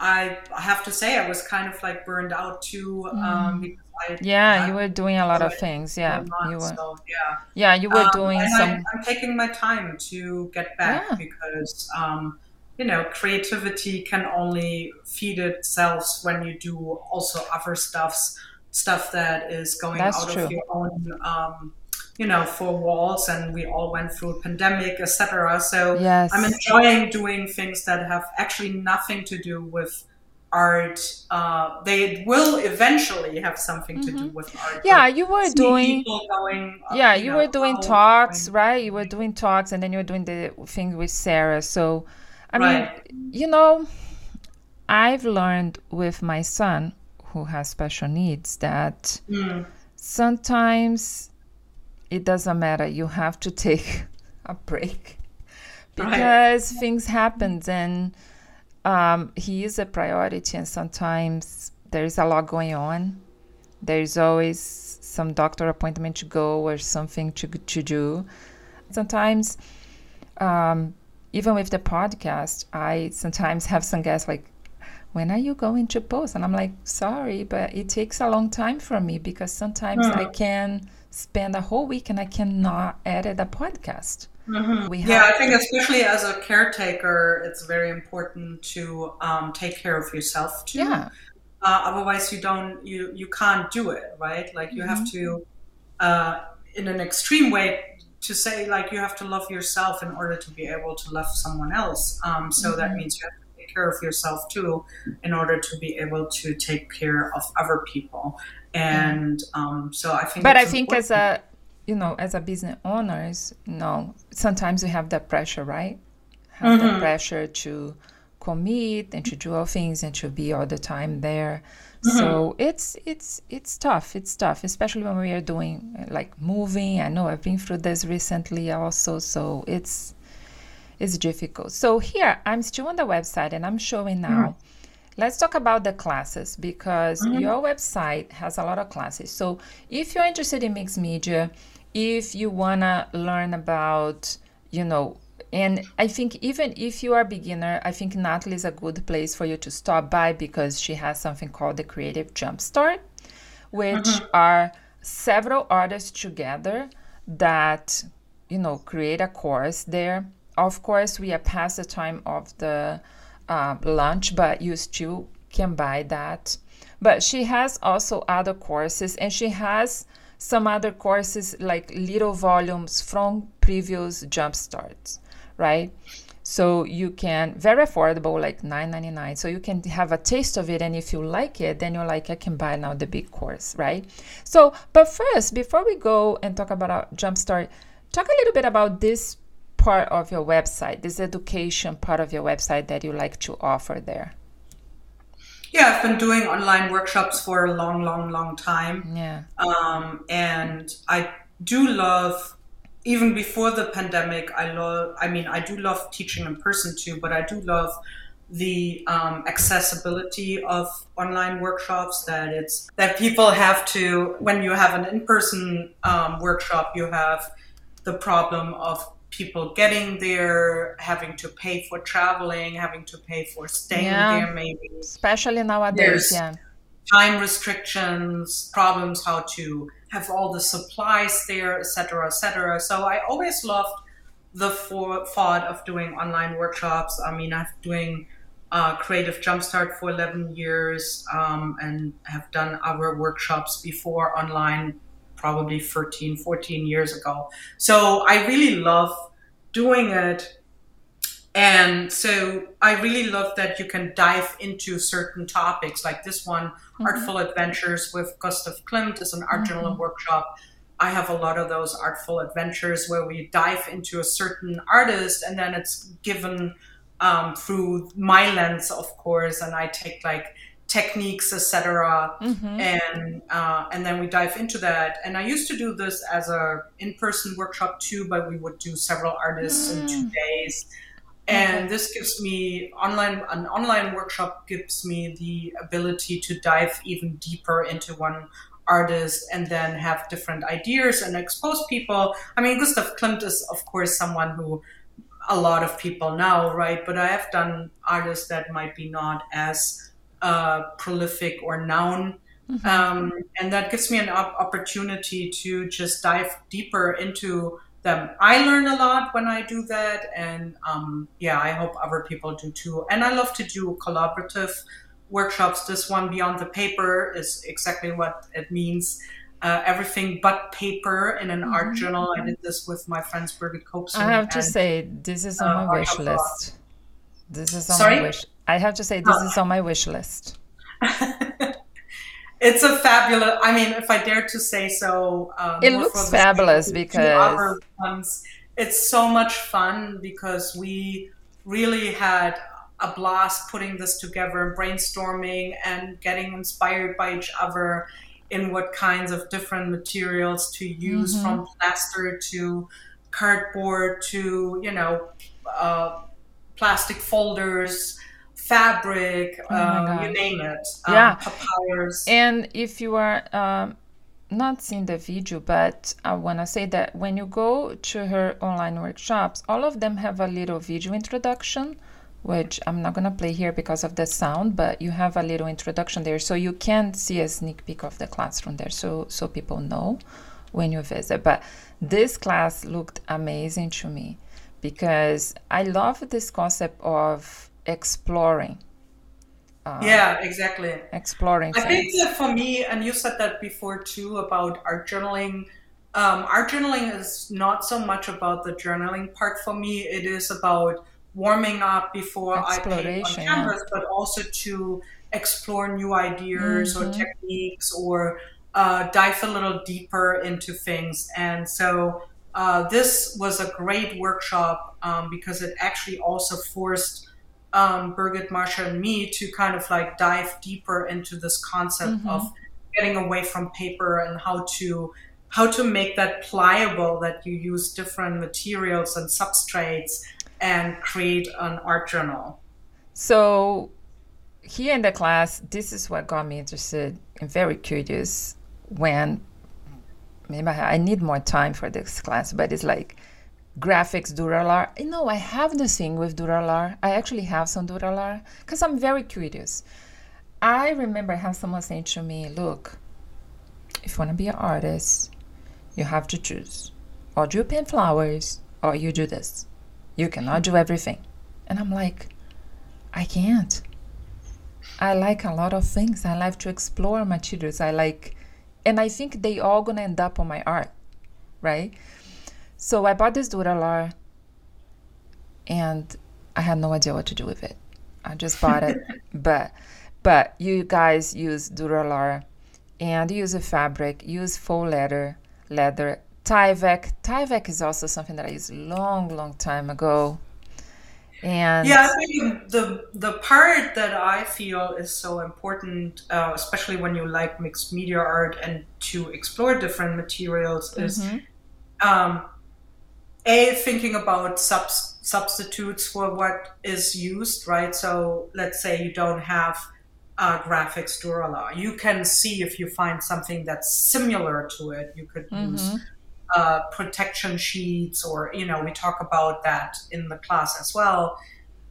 S3: I have to say, I was kind of like burned out too. Um, because I,
S1: yeah,
S3: I
S1: you were doing a lot of things. Yeah, you were.
S3: So, yeah.
S1: Yeah, you were
S3: Um,
S1: doing some.
S3: I, I'm taking my time to get back
S1: Yeah.
S3: because, um, you know, creativity can only feed itself when you do also other stuffs, stuff that is going
S1: That's
S3: out
S1: true.
S3: of your own, um, you know, four walls. And we all went through a pandemic, etc. So
S1: Yes.
S3: I'm enjoying doing things that have actually nothing to do with art. Uh, they will eventually have something to do with art.
S1: Mm-hmm. Yeah, you were doing.
S3: going, uh,
S1: Yeah, you
S3: know,
S1: were doing talks,
S3: going-
S1: right? You were doing talks, and then you were doing the thing with Sarah. So, I mean, you know, I've learned with my son who has special needs that
S3: Mm.
S1: sometimes it doesn't matter. You have to take a break because things happen and um, he is a priority, and sometimes there's a lot going on. There's always some doctor appointment to go or something to to do. Sometimes, um, even with the podcast, I sometimes have some guests like, "When are you going to post?" And I'm like, "Sorry, but it takes a long time for me because sometimes I can spend a whole week and I cannot edit a podcast." We have
S3: Yeah, I think especially as a caretaker, it's very important to um, take care of yourself too.
S1: yeah,
S3: Uh, otherwise, you don't you you can't do it, right? Like you have to, uh, in an extreme way, to say like you have to love yourself in order to be able to love someone else. Um, so that means you have to take care of yourself too, in order to be able to take care of other people. And um, so I think.
S1: but I think
S3: important-
S1: as a you know as a business owners, no, sometimes we have that pressure, right? Have
S3: Mm-hmm.
S1: that pressure to commit and to do all things and to be all the time there.
S3: Mm-hmm.
S1: So it's it's it's tough. It's tough, especially when we are doing like moving. I know I've been through this recently also, so it's it's difficult. So here I'm still on the website and I'm showing now. Let's talk about the classes because mm-hmm. your website has a lot of classes. So if you're interested in mixed media, if you wanna learn about, you know, and I think even if you are a beginner, I think Nathalie is a good place for you to stop by because she has something called the Creative Jumpstart, which mm-hmm. are several artists together that you know create a course there. Of course, we are past the time of the uh, lunch, but you still can buy that. But she has also other courses, and she has some other courses like little volumes from previous jump starts, right? So you can very affordable, like nine ninety nine. So you can have a taste of it, and if you like it, then you're like, I can buy now the big course, right? So, but first, before we go and talk about our jumpstart, talk a little bit about this part of your website, this education part of your website that you like to offer there.
S3: Yeah, I've been doing online workshops for a long, long, long time.
S1: Yeah.
S3: um, and I do love even before the pandemic. I love. I mean, I do love teaching in person too, but I do love the um, accessibility of online workshops. That it's that people have to when you have an in-person um, workshop, you have the problem of people getting there, having to pay for traveling, having to pay for staying
S1: Yeah.
S3: there, maybe
S1: Especially nowadays,
S3: There's-
S1: yeah.
S3: time restrictions, problems how to have all the supplies there, etc., etc. So I always loved the for- thought of doing online workshops. I mean, I've doing uh, Creative Jumpstart for 11 years um, and have done other workshops before online, probably 13, 14 years ago. So I really love doing it and so I really love that you can dive into certain topics like this one, Artful Adventures with Gustav Klimt is an art journal workshop. I have a lot of those artful adventures where we dive into a certain artist and then it's given um, through my lens, of course, and I take like techniques, etc., and uh, and then we dive into that. And I used to do this as a in-person workshop too, but we would do several artists in two days. and
S1: Okay.
S3: this gives me online an online workshop gives me the ability to dive even deeper into one artist and then have different ideas and expose people i mean gustav klimt is of course someone who a lot of people know right but i have done artists that might be not as uh, prolific or known um, and that gives me an op- opportunity to just dive deeper into them. I learn a lot when I do that, and um, yeah, I hope other people do too. And I love to do collaborative workshops. This one, Beyond the Paper, is exactly what it means. Uh, everything but paper in an art journal. I did this with my friends Birgit Koopsen.
S1: I have to say, this is on
S3: uh,
S1: my wish
S3: have a lot.
S1: list. This is on
S3: Sorry?
S1: my wish. I have to say, this is on my wish list.
S3: it's a fabulous. I mean, if I dare to say so, um,
S1: It looks
S3: for the sake
S1: fabulous because-
S3: ones, it's so much fun because we really had a blast putting this together, brainstorming and getting inspired by each other in what kinds of different materials to use,
S1: Mm-hmm.
S3: from plaster to cardboard to you know uh, plastic folders. Fabric,
S1: Oh
S3: um, you name it. Um,
S1: Yeah. And if you are um, not seeing the video, but I want to say that when you go to her online workshops, all of them have a little video introduction, which I'm not going to play here because of the sound, but you have a little introduction there. So you can see a sneak peek of the classroom there so, so people know when you visit. But this class looked amazing to me because I love this concept of exploring,
S3: yeah, exactly.
S1: exploring
S3: I think that for me, and you said that before too about art journaling. Um, art journaling is not so much about the journaling part for me. It is about warming up before I paint on
S1: Exploration, yeah.
S3: canvas, but also to explore new ideas
S1: Mm-hmm.
S3: or techniques or uh, dive a little deeper into things. And so uh, this was a great workshop um, because it actually also forced um, Birgit, Marsha, and me to kind of like dive deeper into this concept
S1: Mm-hmm.
S3: of getting away from paper and how to how to make that pliable that you use different materials and substrates and create an art journal.
S1: So, here in the class, this is what got me interested and very curious when maybe I I need more time for this class, but it's like Grafix Duralar. You know, I have the thing with Duralar. I actually have some Duralar because I'm very curious. I remember have someone saying to me, look, if you want to be an artist, you have to choose. Or do you paint flowers or you do this. You cannot do everything. And I'm like, I can't. I like a lot of things. I like to explore materials. I like, and I think they all gonna end up on my art, right? So I bought this Duralar, and I had no idea what to do with it. I just bought it, but but you guys use Duralar, and use a fabric, use faux leather, leather. Tyvek. Tyvek is also something that I used long, long time ago. And
S3: Yeah, I think the the part that I feel is so important, uh, especially when you like mixed media art and to explore different materials, is um, a thinking about subs- substitutes for what is used. Right. So let's say you don't have uh, Grafix Duralar, you can see if you find something that's similar to it. You could use uh, protection sheets, or you know, we talk about that in the class as well.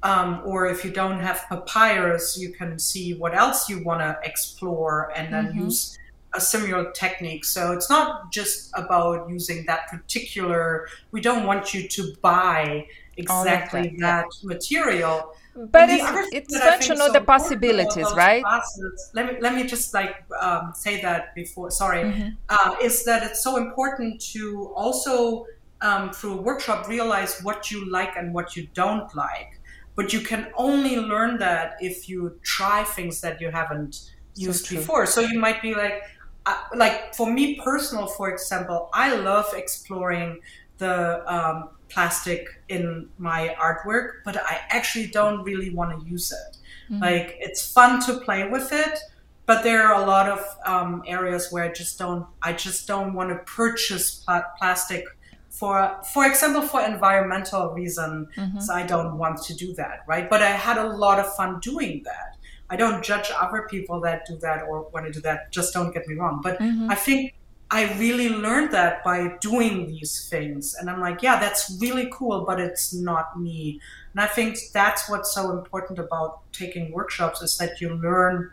S3: Um, or if you don't have papyrus, you can see what else you want to explore and then use a similar technique. So it's not just about using that particular. We don't want you to buy exactly
S1: that, yeah.
S3: material.
S1: but it's, it's
S3: that think
S1: to know
S3: so
S1: the possibilities, right?
S3: classes- let me let me just like um, say that before. Sorry,
S1: Mm-hmm.
S3: uh, is that it's so important to also um, through a workshop realize what you like and what you don't like. But you can only learn that if you try things that you haven't used
S1: true.
S3: before. So you might be like, uh, like for me personal, for example, I love exploring the um, plastic in my artwork, but I actually don't really want to use it. Like it's fun to play with it, but there are a lot of um, areas where I just don't. I just don't want to purchase pla- plastic for for example for environmental reasons
S1: Mm-hmm.
S3: i don't want to do that right but i had a lot of fun doing that i don't judge other people that do that or want to do that just don't get me wrong but
S1: Mm-hmm.
S3: i think i really learned that by doing these things and i'm like yeah that's really cool but it's not me and i think that's what's so important about taking workshops is that you learn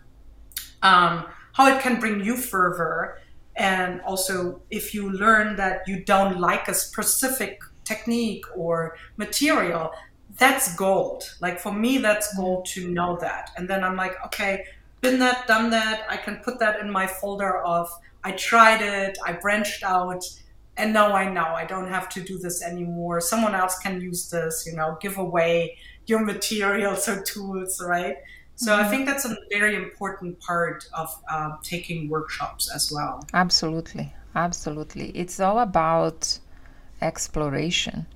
S3: um, how it can bring you further and also if you learn that you don't like a specific technique or material that's gold like for me that's gold to know that and then i'm like okay been that done that i can put that in my folder of i tried it i branched out and now i know i don't have to do this anymore someone else can use this you know give away your materials or tools right so I think that's a very important part of uh, taking workshops as well.
S1: Absolutely. Absolutely. It's all about exploration.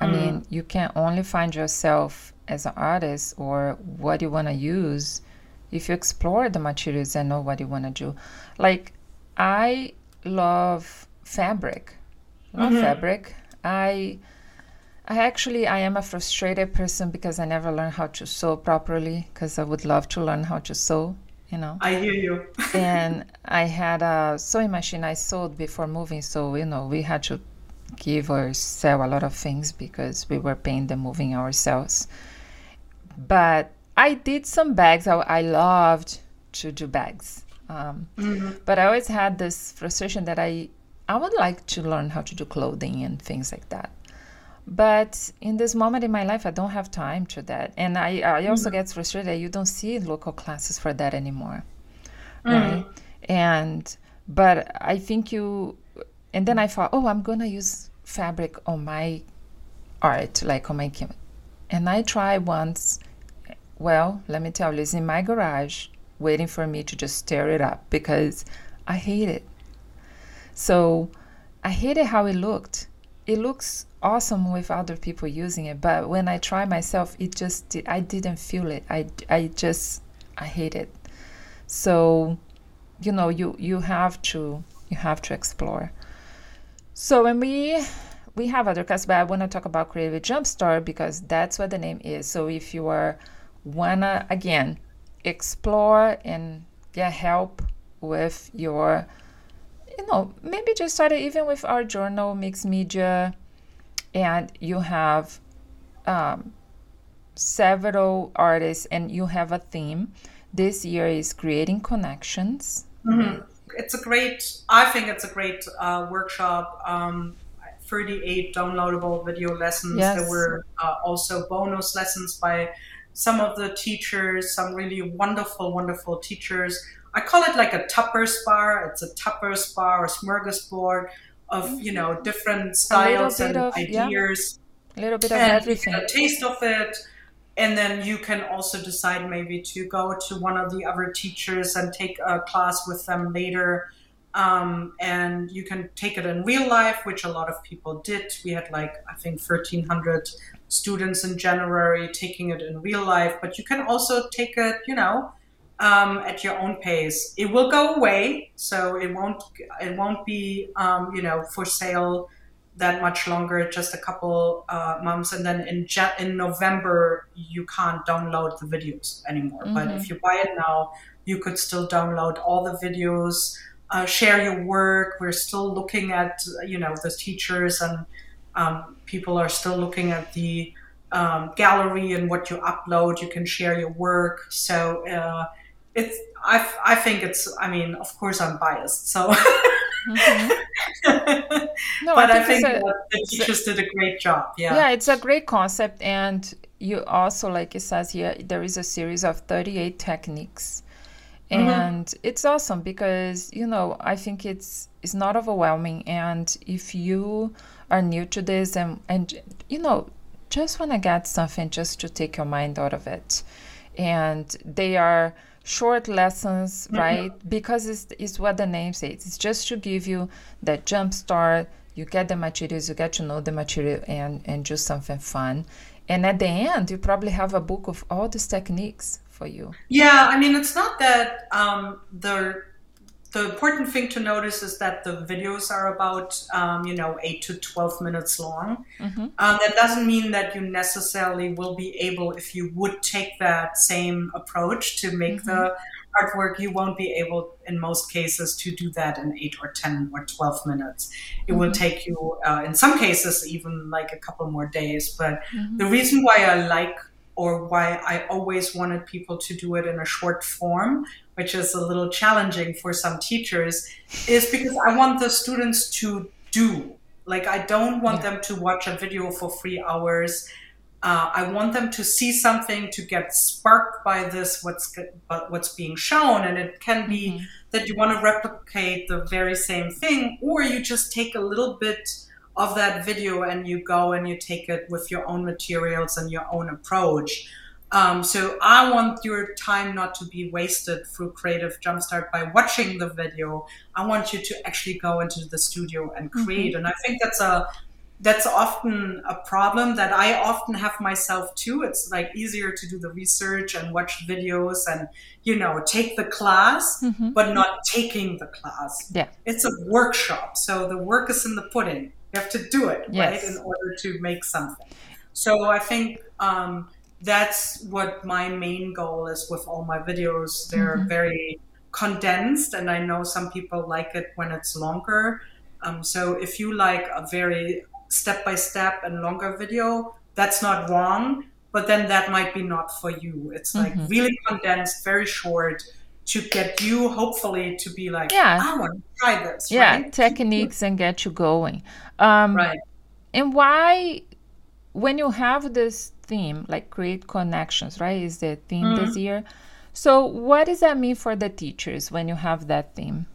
S1: I mean, mm. you can only find yourself as an artist or what you want to use if you explore the materials and know what you want to do. Like, I love fabric. Love mm-hmm. fabric. I I actually I am a frustrated person because I never learned how to sew properly because I would love to learn how to sew, you know.
S3: I hear you.
S1: and I had a sewing machine I sewed before moving, so you know we had to give or sell a lot of things because we were paying the moving ourselves. But I did some bags. I, I loved to do bags, um, mm-hmm. but I always had this frustration that I I would like to learn how to do clothing and things like that. But in this moment in my life, I don't have time to that, and I I also mm-hmm. get frustrated that you don't see local classes for that anymore. Mm-hmm. Right? And but i think you and then i thought oh i'm gonna use fabric on my art like on my kim and i tried once well let me tell you it's in my garage waiting for me to just tear it up because i hate it. So i hated how it looked. It looks awesome with other people using it but when i try myself it just di- i didn't feel it. I i just i hate it. So you know you you have to you have to explore so when we we have other classes but i want to talk about creative jumpstart because that's what the name is. So if you are wanna again explore and get help with your you know maybe just start it even with our journal mixed media and you have um, several artists and you have a theme. This year is creating connections
S3: It's a great, I think it's a great uh, workshop. Um, 38 downloadable video lessons.
S1: Yes.
S3: There were uh, also bonus lessons by some of the teachers, some really wonderful, wonderful teachers. I call it like a Tupper's bar. It's a Tupper's bar or smorgasbord of, you know, different styles and
S1: of- yeah.
S3: ideas.
S1: a little bit of
S3: and
S1: everything
S3: a taste of it and then you can also decide maybe to go to one of the other teachers and take a class with them later. Um, and you can take it in real life which a lot of people did. We had like i think 1300 students in january taking it in real life but you can also take it you know um, at your own pace. It will go away so it won't it won't be um, you know for sale that much longer, just a couple uh, months, and then in Ja- in November you can't download the videos anymore. But if you buy it now, you could still download all the videos, uh, share your work. We're still looking at you know the teachers and um, people are still looking at the um, gallery and what you upload. You can share your work. So uh, it's I I think it's I mean of course I'm biased so.
S1: no
S3: but I
S1: think
S3: think
S1: a-
S3: the teachers did a great job. Yeah.
S1: yeah it's a great concept and you also like it says here there is a series of 38 techniques mm-hmm. and it's awesome because you know i think it's it's not overwhelming and if you are new to this and and you know just want to get something just to take your mind out of it and they are short lessons right? Because it's, it's what the name says. It's just to give you that jump start. You get the materials you get to know the material and and do something fun. And at the end you probably have a book of all these techniques for you.
S3: Yeah, I mean, it's not that um, the the important thing to notice is that the videos are about um, you know 8 to 12 minutes long mm-hmm. um, that doesn't mean that you necessarily will be able if you would take that same approach to make mm-hmm. the artwork you won't be able in most cases to do that in 8 or 10 or 12 minutes it mm-hmm. will take you uh, in some cases even like a couple more days but mm-hmm. the reason why i like or why I always wanted people to do it in a short form which is a little challenging for some teachers, is because I want the students to do. Like, I don't want yeah. them to watch a video for three hours. Uh, I want them to see something to get sparked by this what's what's being shown, and it can be mm-hmm. that you want to replicate the very same thing, or you just take a little bit of that video and you go and you take it with your own materials and your own approach. Um, so I want your time not to be wasted through Creative Jumpstart by watching the video. I want you to actually go into the studio and mm-hmm. create. Mm-hmm. And I think that's a that's often a problem that I often have myself too. It's like easier to do the research and watch videos and you know take the class, mm-hmm. but not taking the class.
S1: Yeah,
S3: it's a workshop, so the work is in the pudding. You have to do it yes. right in order to make something. So I think. Um, that's what my main goal is with all my videos. They're mm-hmm. very condensed, and I know some people like it when it's longer. Um, so if you like a very step by step and longer video, that's not wrong, but then that might be not for you. It's like mm-hmm. really condensed, very short to get you hopefully to be like, yeah, I want to try this.
S1: Yeah, right? techniques and get you going. Um, right. And why, when you have this theme, like create connections, right? Is the theme mm-hmm. this year. So, what does that mean for the teachers when you have that theme?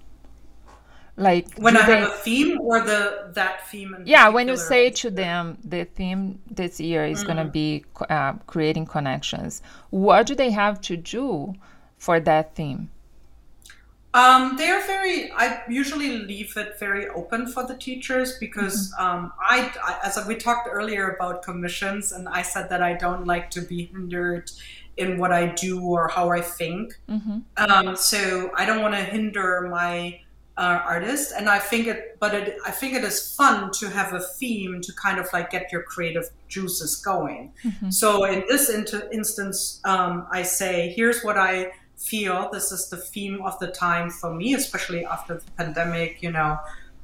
S1: Like
S3: when I they, have a theme or the that theme.
S1: yeah, when you say to them the theme this year is mm-hmm. going to be uh, creating connections, what do they have to do for that theme?
S3: Um, they are very. I usually leave it very open for the teachers because mm-hmm. um, I, I, as we talked earlier about commissions, and I said that I don't like to be hindered in what I do or how I think. Mm-hmm. Um, so I don't want to hinder my uh, artist, and I think it. But it, I think it is fun to have a theme to kind of like get your creative juices going. Mm-hmm. So in this inter- instance, um, I say, here's what I feel this is the theme of the time for me, especially after the pandemic. You know,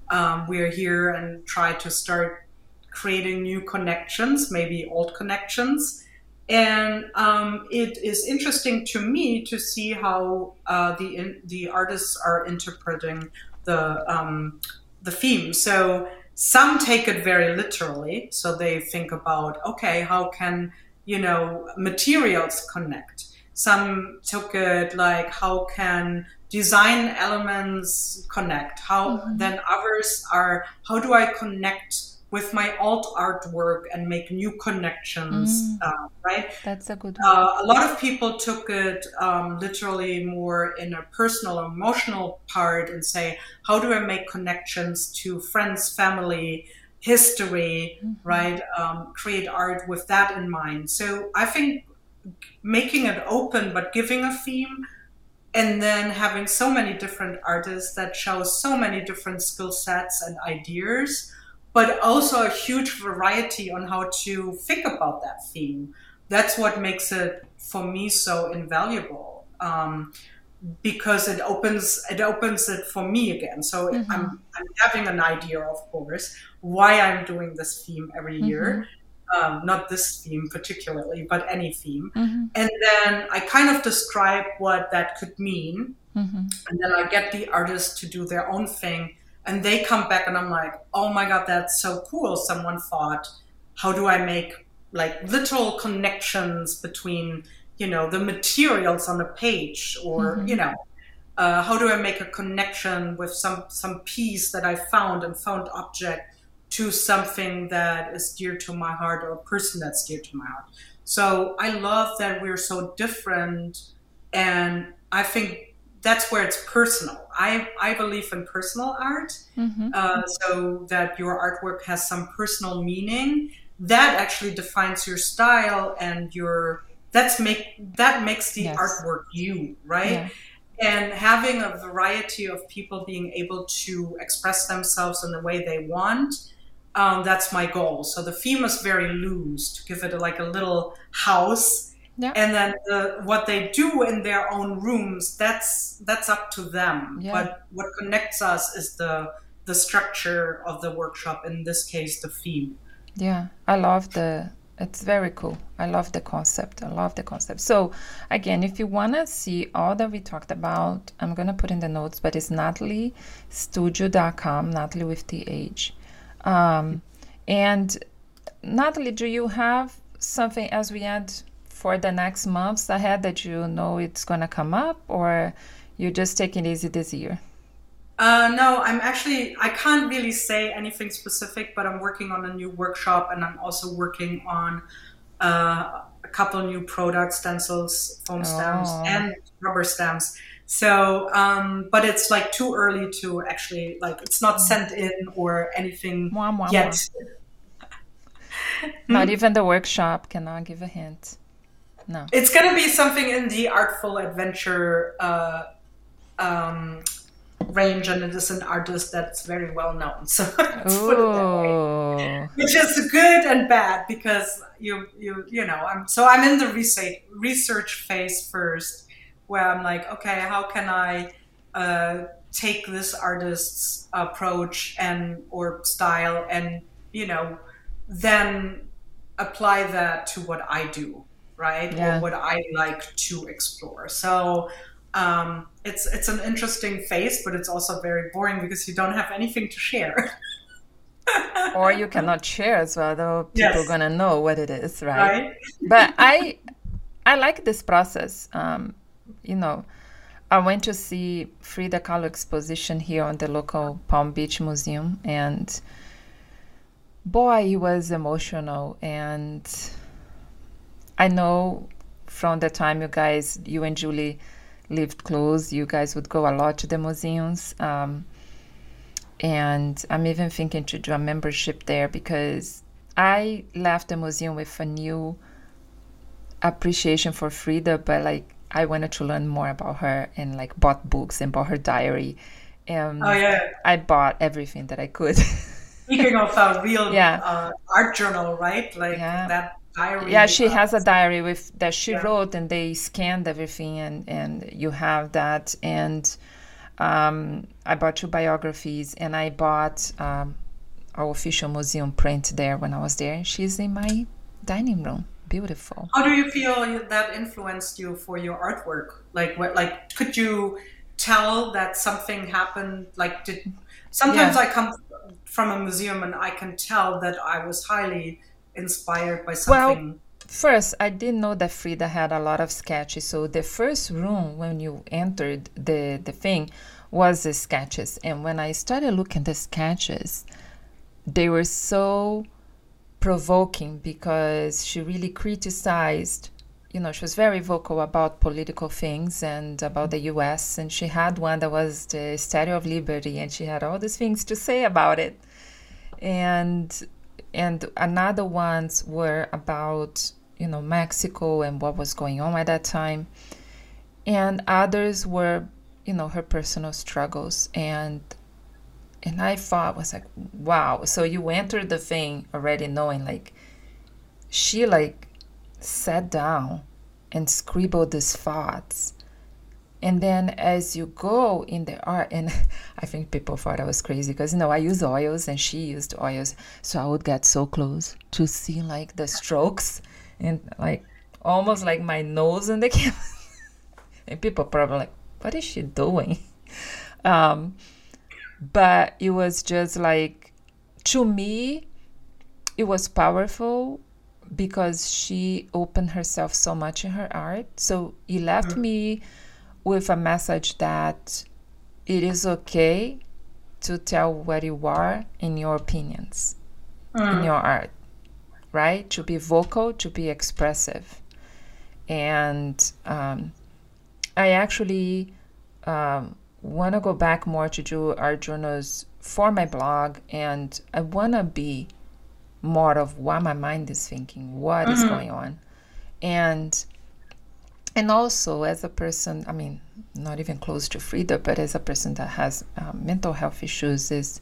S3: um, we're here and try to start creating new connections, maybe old connections. And um, it is interesting to me to see how uh, the in, the artists are interpreting the um, the theme. So some take it very literally. So they think about, okay, how can you know materials connect? Some took it like how can design elements connect how mm-hmm. then others are how do i connect with my alt artwork and make new connections mm. uh, right
S1: that's a good
S3: uh, a lot of people took it um, literally more in a personal emotional part and say how do i make connections to friends family history mm-hmm. right um, create art with that in mind so i think making it open but giving a theme and then having so many different artists that show so many different skill sets and ideas but also a huge variety on how to think about that theme. That's what makes it for me so invaluable um, because it opens it opens it for me again. So mm-hmm. I'm, I'm having an idea of course why i'm doing this theme every year. Mm-hmm um, not this theme particularly, but any theme. Mm-hmm. And then I kind of describe what that could mean. Mm-hmm. And then I get the artist to do their own thing. And they come back, and I'm like, oh my God, that's so cool. Someone thought, how do I make like literal connections between, you know, the materials on a page or, mm-hmm. you know, uh, how do I make a connection with some some piece that I found and found object to something that is dear to my heart or a person that's dear to my heart. So I love that we're so different, and I think that's where it's personal. I, I believe in personal art, mm-hmm. uh, so that your artwork has some personal meaning. That actually defines your style and your that's make that makes the yes. artwork you right. Yeah. and having a variety of people being able to express themselves in the way they want um, that's my goal so the theme is very loose to give it a, like a little house
S1: Yeah.
S3: and then the, what they do in their own rooms that's that's up to them
S1: Yeah.
S3: but what connects us is the the structure of the workshop in this case the theme
S1: Yeah, I love the. It's very cool. I love the concept. I love the concept. So, again, if you want to see all that we talked about, I'm going to put in the notes, but it's nathaliestudio.com, Nathalie with the H. Um, and, Nathalie, do you have something as we end for the next months ahead that you know it's going to come up, or you're just taking it easy this year?
S3: Uh, no, I'm actually, I can't really say anything specific, but I'm working on a new workshop and I'm also working on uh, a couple new products, stencils, foam stamps,
S1: Oh.
S3: and rubber stamps. So, um, but it's like too early to actually, like, it's not sent in or anything yet.
S1: Not even the workshop cannot give a hint. No.
S3: It's going to be something in the artful adventure uh, um, range, and it is an artist that's very well known. So, let's put it that way. Which is good and bad because you you you know I'm so I'm in the research research phase first where I'm like okay how can I uh, take this artist's approach and or style and you know then apply that to what I do right?
S1: Yeah.
S3: or what I like to explore. So um, it's it's an interesting phase but it's also very boring because you don't have anything to share.
S1: Or you cannot share as well though people
S3: Yes.
S1: gonna know what it is right,
S3: right.
S1: But i i like this process um you know i went to see frida kahlo exposition here on the local palm beach museum and boy it was emotional. And i know from the time you guys you and julie lived close you guys would go a lot to the museums. Um, and I'm even thinking to do a membership there because I left the museum with a new appreciation for Frida, but like I wanted to learn more about her and like bought books and bought her diary. And
S3: oh yeah
S1: I bought everything that I could.
S3: Speaking of a real
S1: Yeah.
S3: uh, art journal, right? Like
S1: Yeah.
S3: that diary.
S1: yeah, she
S3: uh,
S1: has a diary with that she
S3: Yeah.
S1: wrote and they scanned everything and and you have that and um, I bought two biographies and I bought um, our official museum print there when I was there. She's in my dining room. Beautiful.
S3: How do you feel that influenced you for your artwork? Like, what? Like, could you tell that something happened? Like, did sometimes
S1: Yeah.
S3: I come from a museum and I can tell that I was highly inspired by something.
S1: Well, First, I didn't know that Frida had a lot of sketches. So the first room when you entered the the thing was the sketches. And when I started looking at the sketches, they were so provoking because she really criticized you know she was very vocal about political things and about the US and she had one that was the Statue of Liberty and she had all these things to say about it. And and another ones were about you know Mexico and what was going on at that time. And others were you know her personal struggles. And and I thought was like wow. So you entered the thing already knowing like she like sat down and scribbled these thoughts. And then as you go in the art and i think people thought i was crazy because you know i use oils and she used oils. So i would get so close to see like the strokes and like almost like my nose in the camera. And people probably like what is she doing? Um but it was just like to me it was powerful because she opened herself so much in her art. So it left me with a message that it is okay to tell what you are in your opinions in your art right? To be vocal to be expressive. And um, i actually um, want to go back more to do art journals for my blog and i want to be more of what my mind is thinking what is going on and and also as a person i mean not even close to frida but as a person that has um, mental health issues is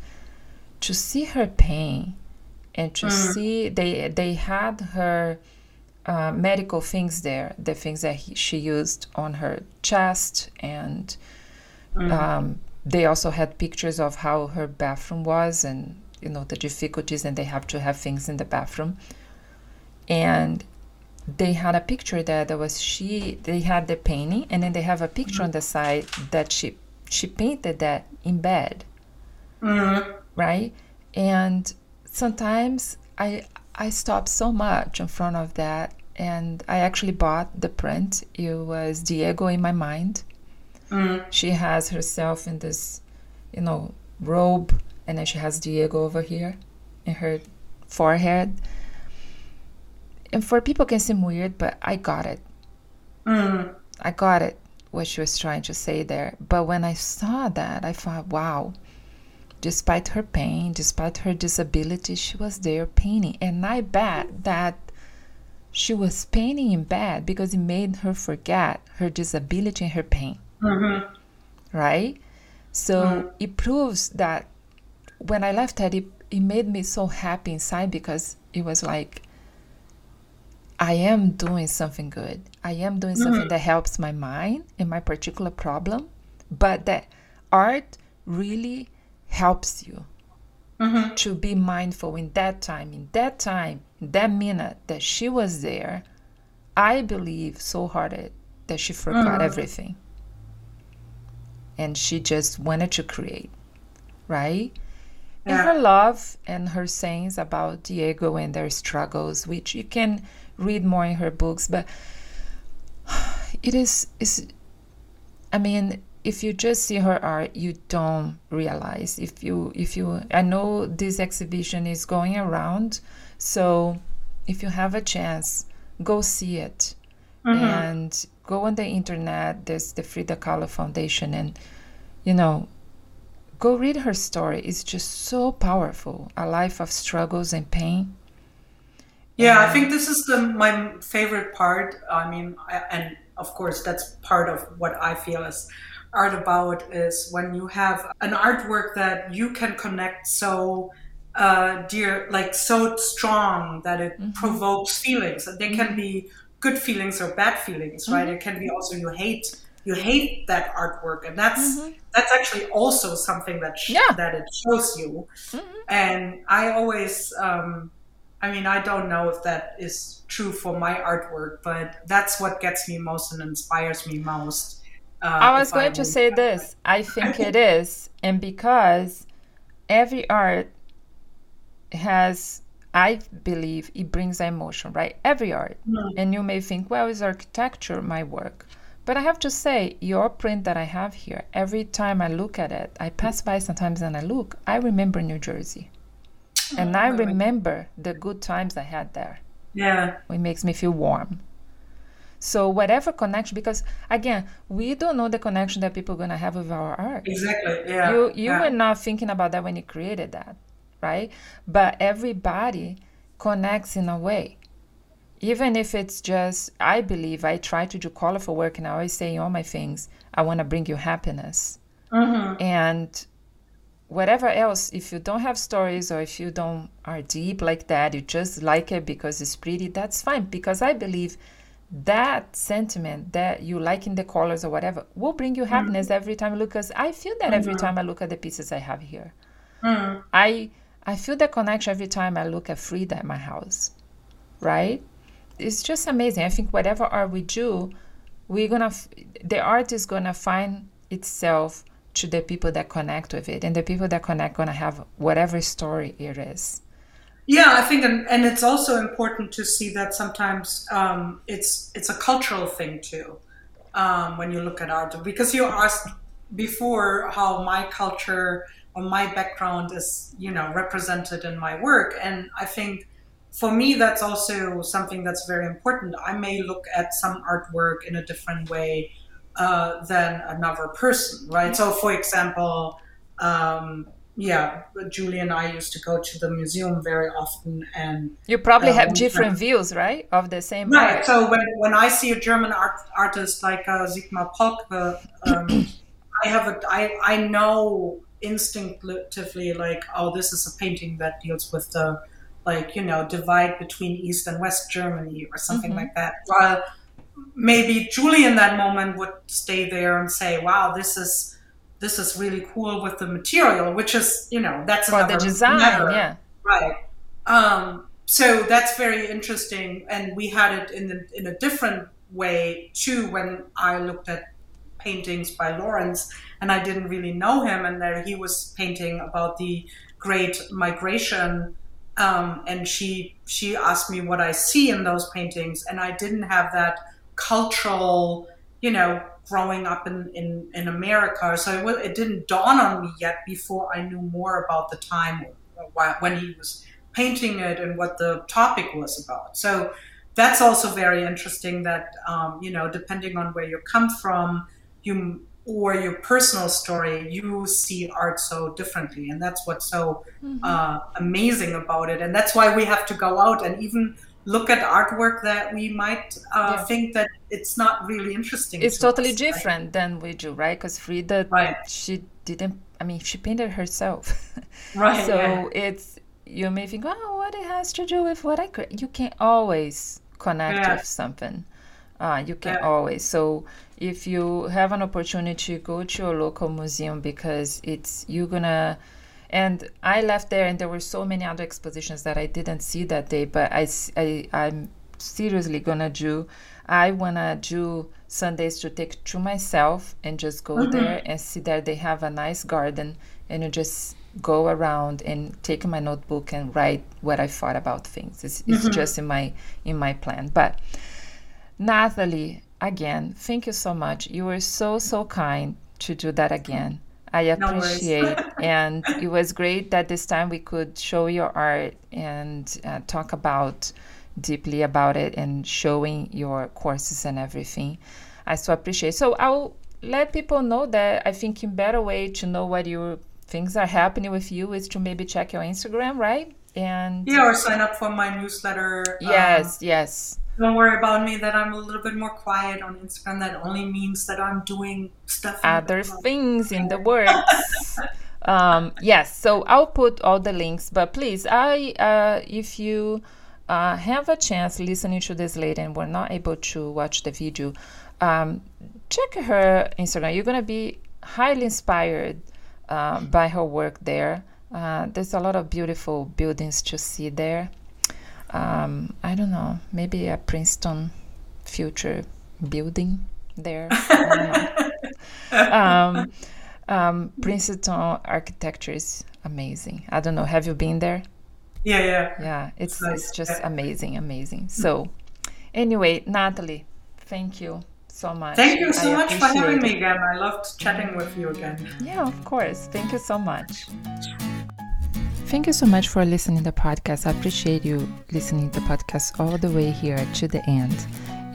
S1: to see her pain and to mm. see they they had her uh, medical things there the things that he, she used on her chest and mm. um, they also had pictures of how her bathroom was and you know the difficulties and they have to have things in the bathroom and they had a picture there that was she they had the painting and then they have a picture mm-hmm. on the side that she she painted that in bed mm-hmm. right and sometimes i i stop so much in front of that and i actually bought the print it was diego in my mind mm-hmm. she has herself in this you know robe and then she has diego over here in her forehead and for people can seem weird, but I got it. Mm. I got it what she was trying to say there. But when I saw that, I thought, wow, despite her pain, despite her disability, she was there painting. And I bet that she was painting in bed because it made her forget her disability and her pain. Mm-hmm. Right? So mm. it proves that when I left that, it, it made me so happy inside because it was like, I am doing something good. I am doing something mm-hmm. that helps my mind in my particular problem, but that art really helps you mm-hmm. to be mindful in that time, in that time, in that minute that she was there. I believe so hard that she forgot mm-hmm. everything. And she just wanted to create, right? Yeah. And her love and her sayings about Diego and their struggles, which you can read more in her books but it is is i mean if you just see her art you don't realize if you if you i know this exhibition is going around so if you have a chance go see it mm-hmm. and go on the internet there's the frida kahlo foundation and you know go read her story it's just so powerful a life of struggles and pain
S3: yeah, I think this is the my favorite part. I mean, I, and of course, that's part of what I feel is art about is when you have an artwork that you can connect so uh, dear, like so strong that it mm-hmm. provokes feelings. They can be good feelings or bad feelings, right? Mm-hmm. It can be also you hate you hate that artwork, and that's mm-hmm. that's actually also something that sh- yeah. that it shows you. Mm-hmm. And I always. Um, I mean, I don't know if that is true for my artwork, but that's what gets me most and inspires me most.
S1: Uh, I was going I to say this. I think it is. And because every art has, I believe, it brings emotion, right? Every art. Mm. And you may think, well, is architecture my work? But I have to say, your print that I have here, every time I look at it, I pass by sometimes and I look, I remember New Jersey and I remember the good times I had there.
S3: Yeah.
S1: It makes me feel warm. So whatever connection, because again, we don't know the connection that people are gonna have with our art.
S3: Exactly. Yeah.
S1: You you
S3: yeah.
S1: were not thinking about that when you created that, right? But everybody connects in a way. Even if it's just, I believe I try to do colorful work, and I always say all my things, I want to bring you happiness. Mm-hmm. And whatever else if you don't have stories or if you don't are deep like that you just like it because it's pretty that's fine because i believe that sentiment that you like in the colors or whatever will bring you mm-hmm. happiness mm-hmm. every time you look because i feel that mm-hmm. every time i look at the pieces i have here mm-hmm. i i feel the connection every time i look at frida at my house right? It's just amazing. I think whatever art we do we're gonna the art is gonna find itself to the people that connect with it and the people that connect to have whatever story it is.
S3: Yeah i think and, and it's also important to see that sometimes um, it's it's a cultural thing too um, when you look at art because you asked before how my culture or my background is you know represented in my work and i think for me that's also something that's very important i may look at some artwork in a different way uh, than another person, right? So, for example, um, yeah, Julie and I used to go to the museum very often, and
S1: you probably uh, have different views, right, of the same.
S3: Right. Art. So when, when I see a German art, artist like uh, Sigmar Polke, um, I have a I I know instinctively like oh this is a painting that deals with the like you know divide between East and West Germany or something mm-hmm. like that. While maybe Julie in that moment would stay there and say, wow, this is this is really cool with the material, which is, you know, that's
S1: for the design, matter. yeah,
S3: right. Um, so that's very interesting, and we had it in the, in a different way too when I looked at paintings by Lawrence, and I didn't really know him, and there he was painting about the Great Migration. Um, and she she asked me what I see in those paintings, and I didn't have that cultural, you know, growing up in, in, in America. So it, it didn't dawn on me yet before I knew more about the time when he was painting it and what the topic was about. So that's also very interesting that, um, you know, depending on where you come from, you or your personal story, you see art so differently. And that's what's so mm-hmm. uh, amazing about it. And that's why we have to go out and even look at artwork that we might uh, yeah. think that it's not really interesting.
S1: It's to totally us, different right? than we do, right? Because Frida, right. she didn't. I mean, she painted herself,
S3: right?
S1: so yeah. it's you may think, oh, what it has to do with what I create. You can always connect yeah. with something. Uh, you can always. So if you have an opportunity, go to a local museum because it's you're gonna and I left there, and there were so many other expositions that I didn't see that day. But I, I I'm seriously gonna do. I wanna do Sundays to take to myself and just go mm-hmm. there and see that they have a nice garden, and you just go around and take my notebook and write what I thought about things. It's, mm-hmm. it's just in my in my plan. But Nathalie, again, thank you so much. You were so so kind to do that again. I appreciate. No and it was great that this time we could show your art and uh, talk about deeply about it and showing your courses and everything. I so appreciate. So I'll let people know that I think a better way to know what your things are happening with you is to maybe check your Instagram, right? And
S3: yeah, or sign up for my newsletter.
S1: Yes, um, yes
S3: don't worry about me that I'm a little bit more quiet on Instagram. That only means that I'm doing stuff.
S1: Other things in the works. um, yes, so I'll put all the links. But please, I uh, if you uh, have a chance listening to this later and were not able to watch the video, um, check her Instagram. You're gonna be highly inspired uh, by her work there. Uh, there's a lot of beautiful buildings to see there um, I don't know, maybe a Princeton future building there. um, um, Princeton architecture is amazing. I don't know. Have you been there?
S3: Yeah, yeah.
S1: Yeah, it's it's just amazing, amazing. So, anyway, Nathalie, thank you so much.
S3: Thank you so I much for having it. me again. I loved chatting with you again.
S1: Yeah, of course. Thank you so much. Thank you so much for listening to the podcast. I appreciate you listening to the podcast all the way here to the end.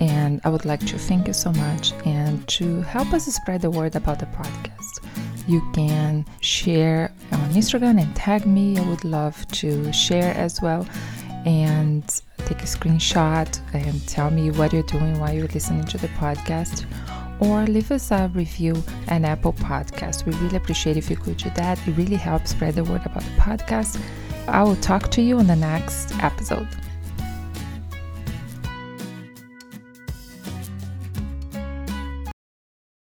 S1: And I would like to thank you so much and to help us spread the word about the podcast. You can share on Instagram and tag me. I would love to share as well and take a screenshot and tell me what you're doing while you're listening to the podcast or leave us a review on Apple Podcast. We really appreciate if you could do that. It really helps spread the word about the podcast. I will talk to you on the next episode.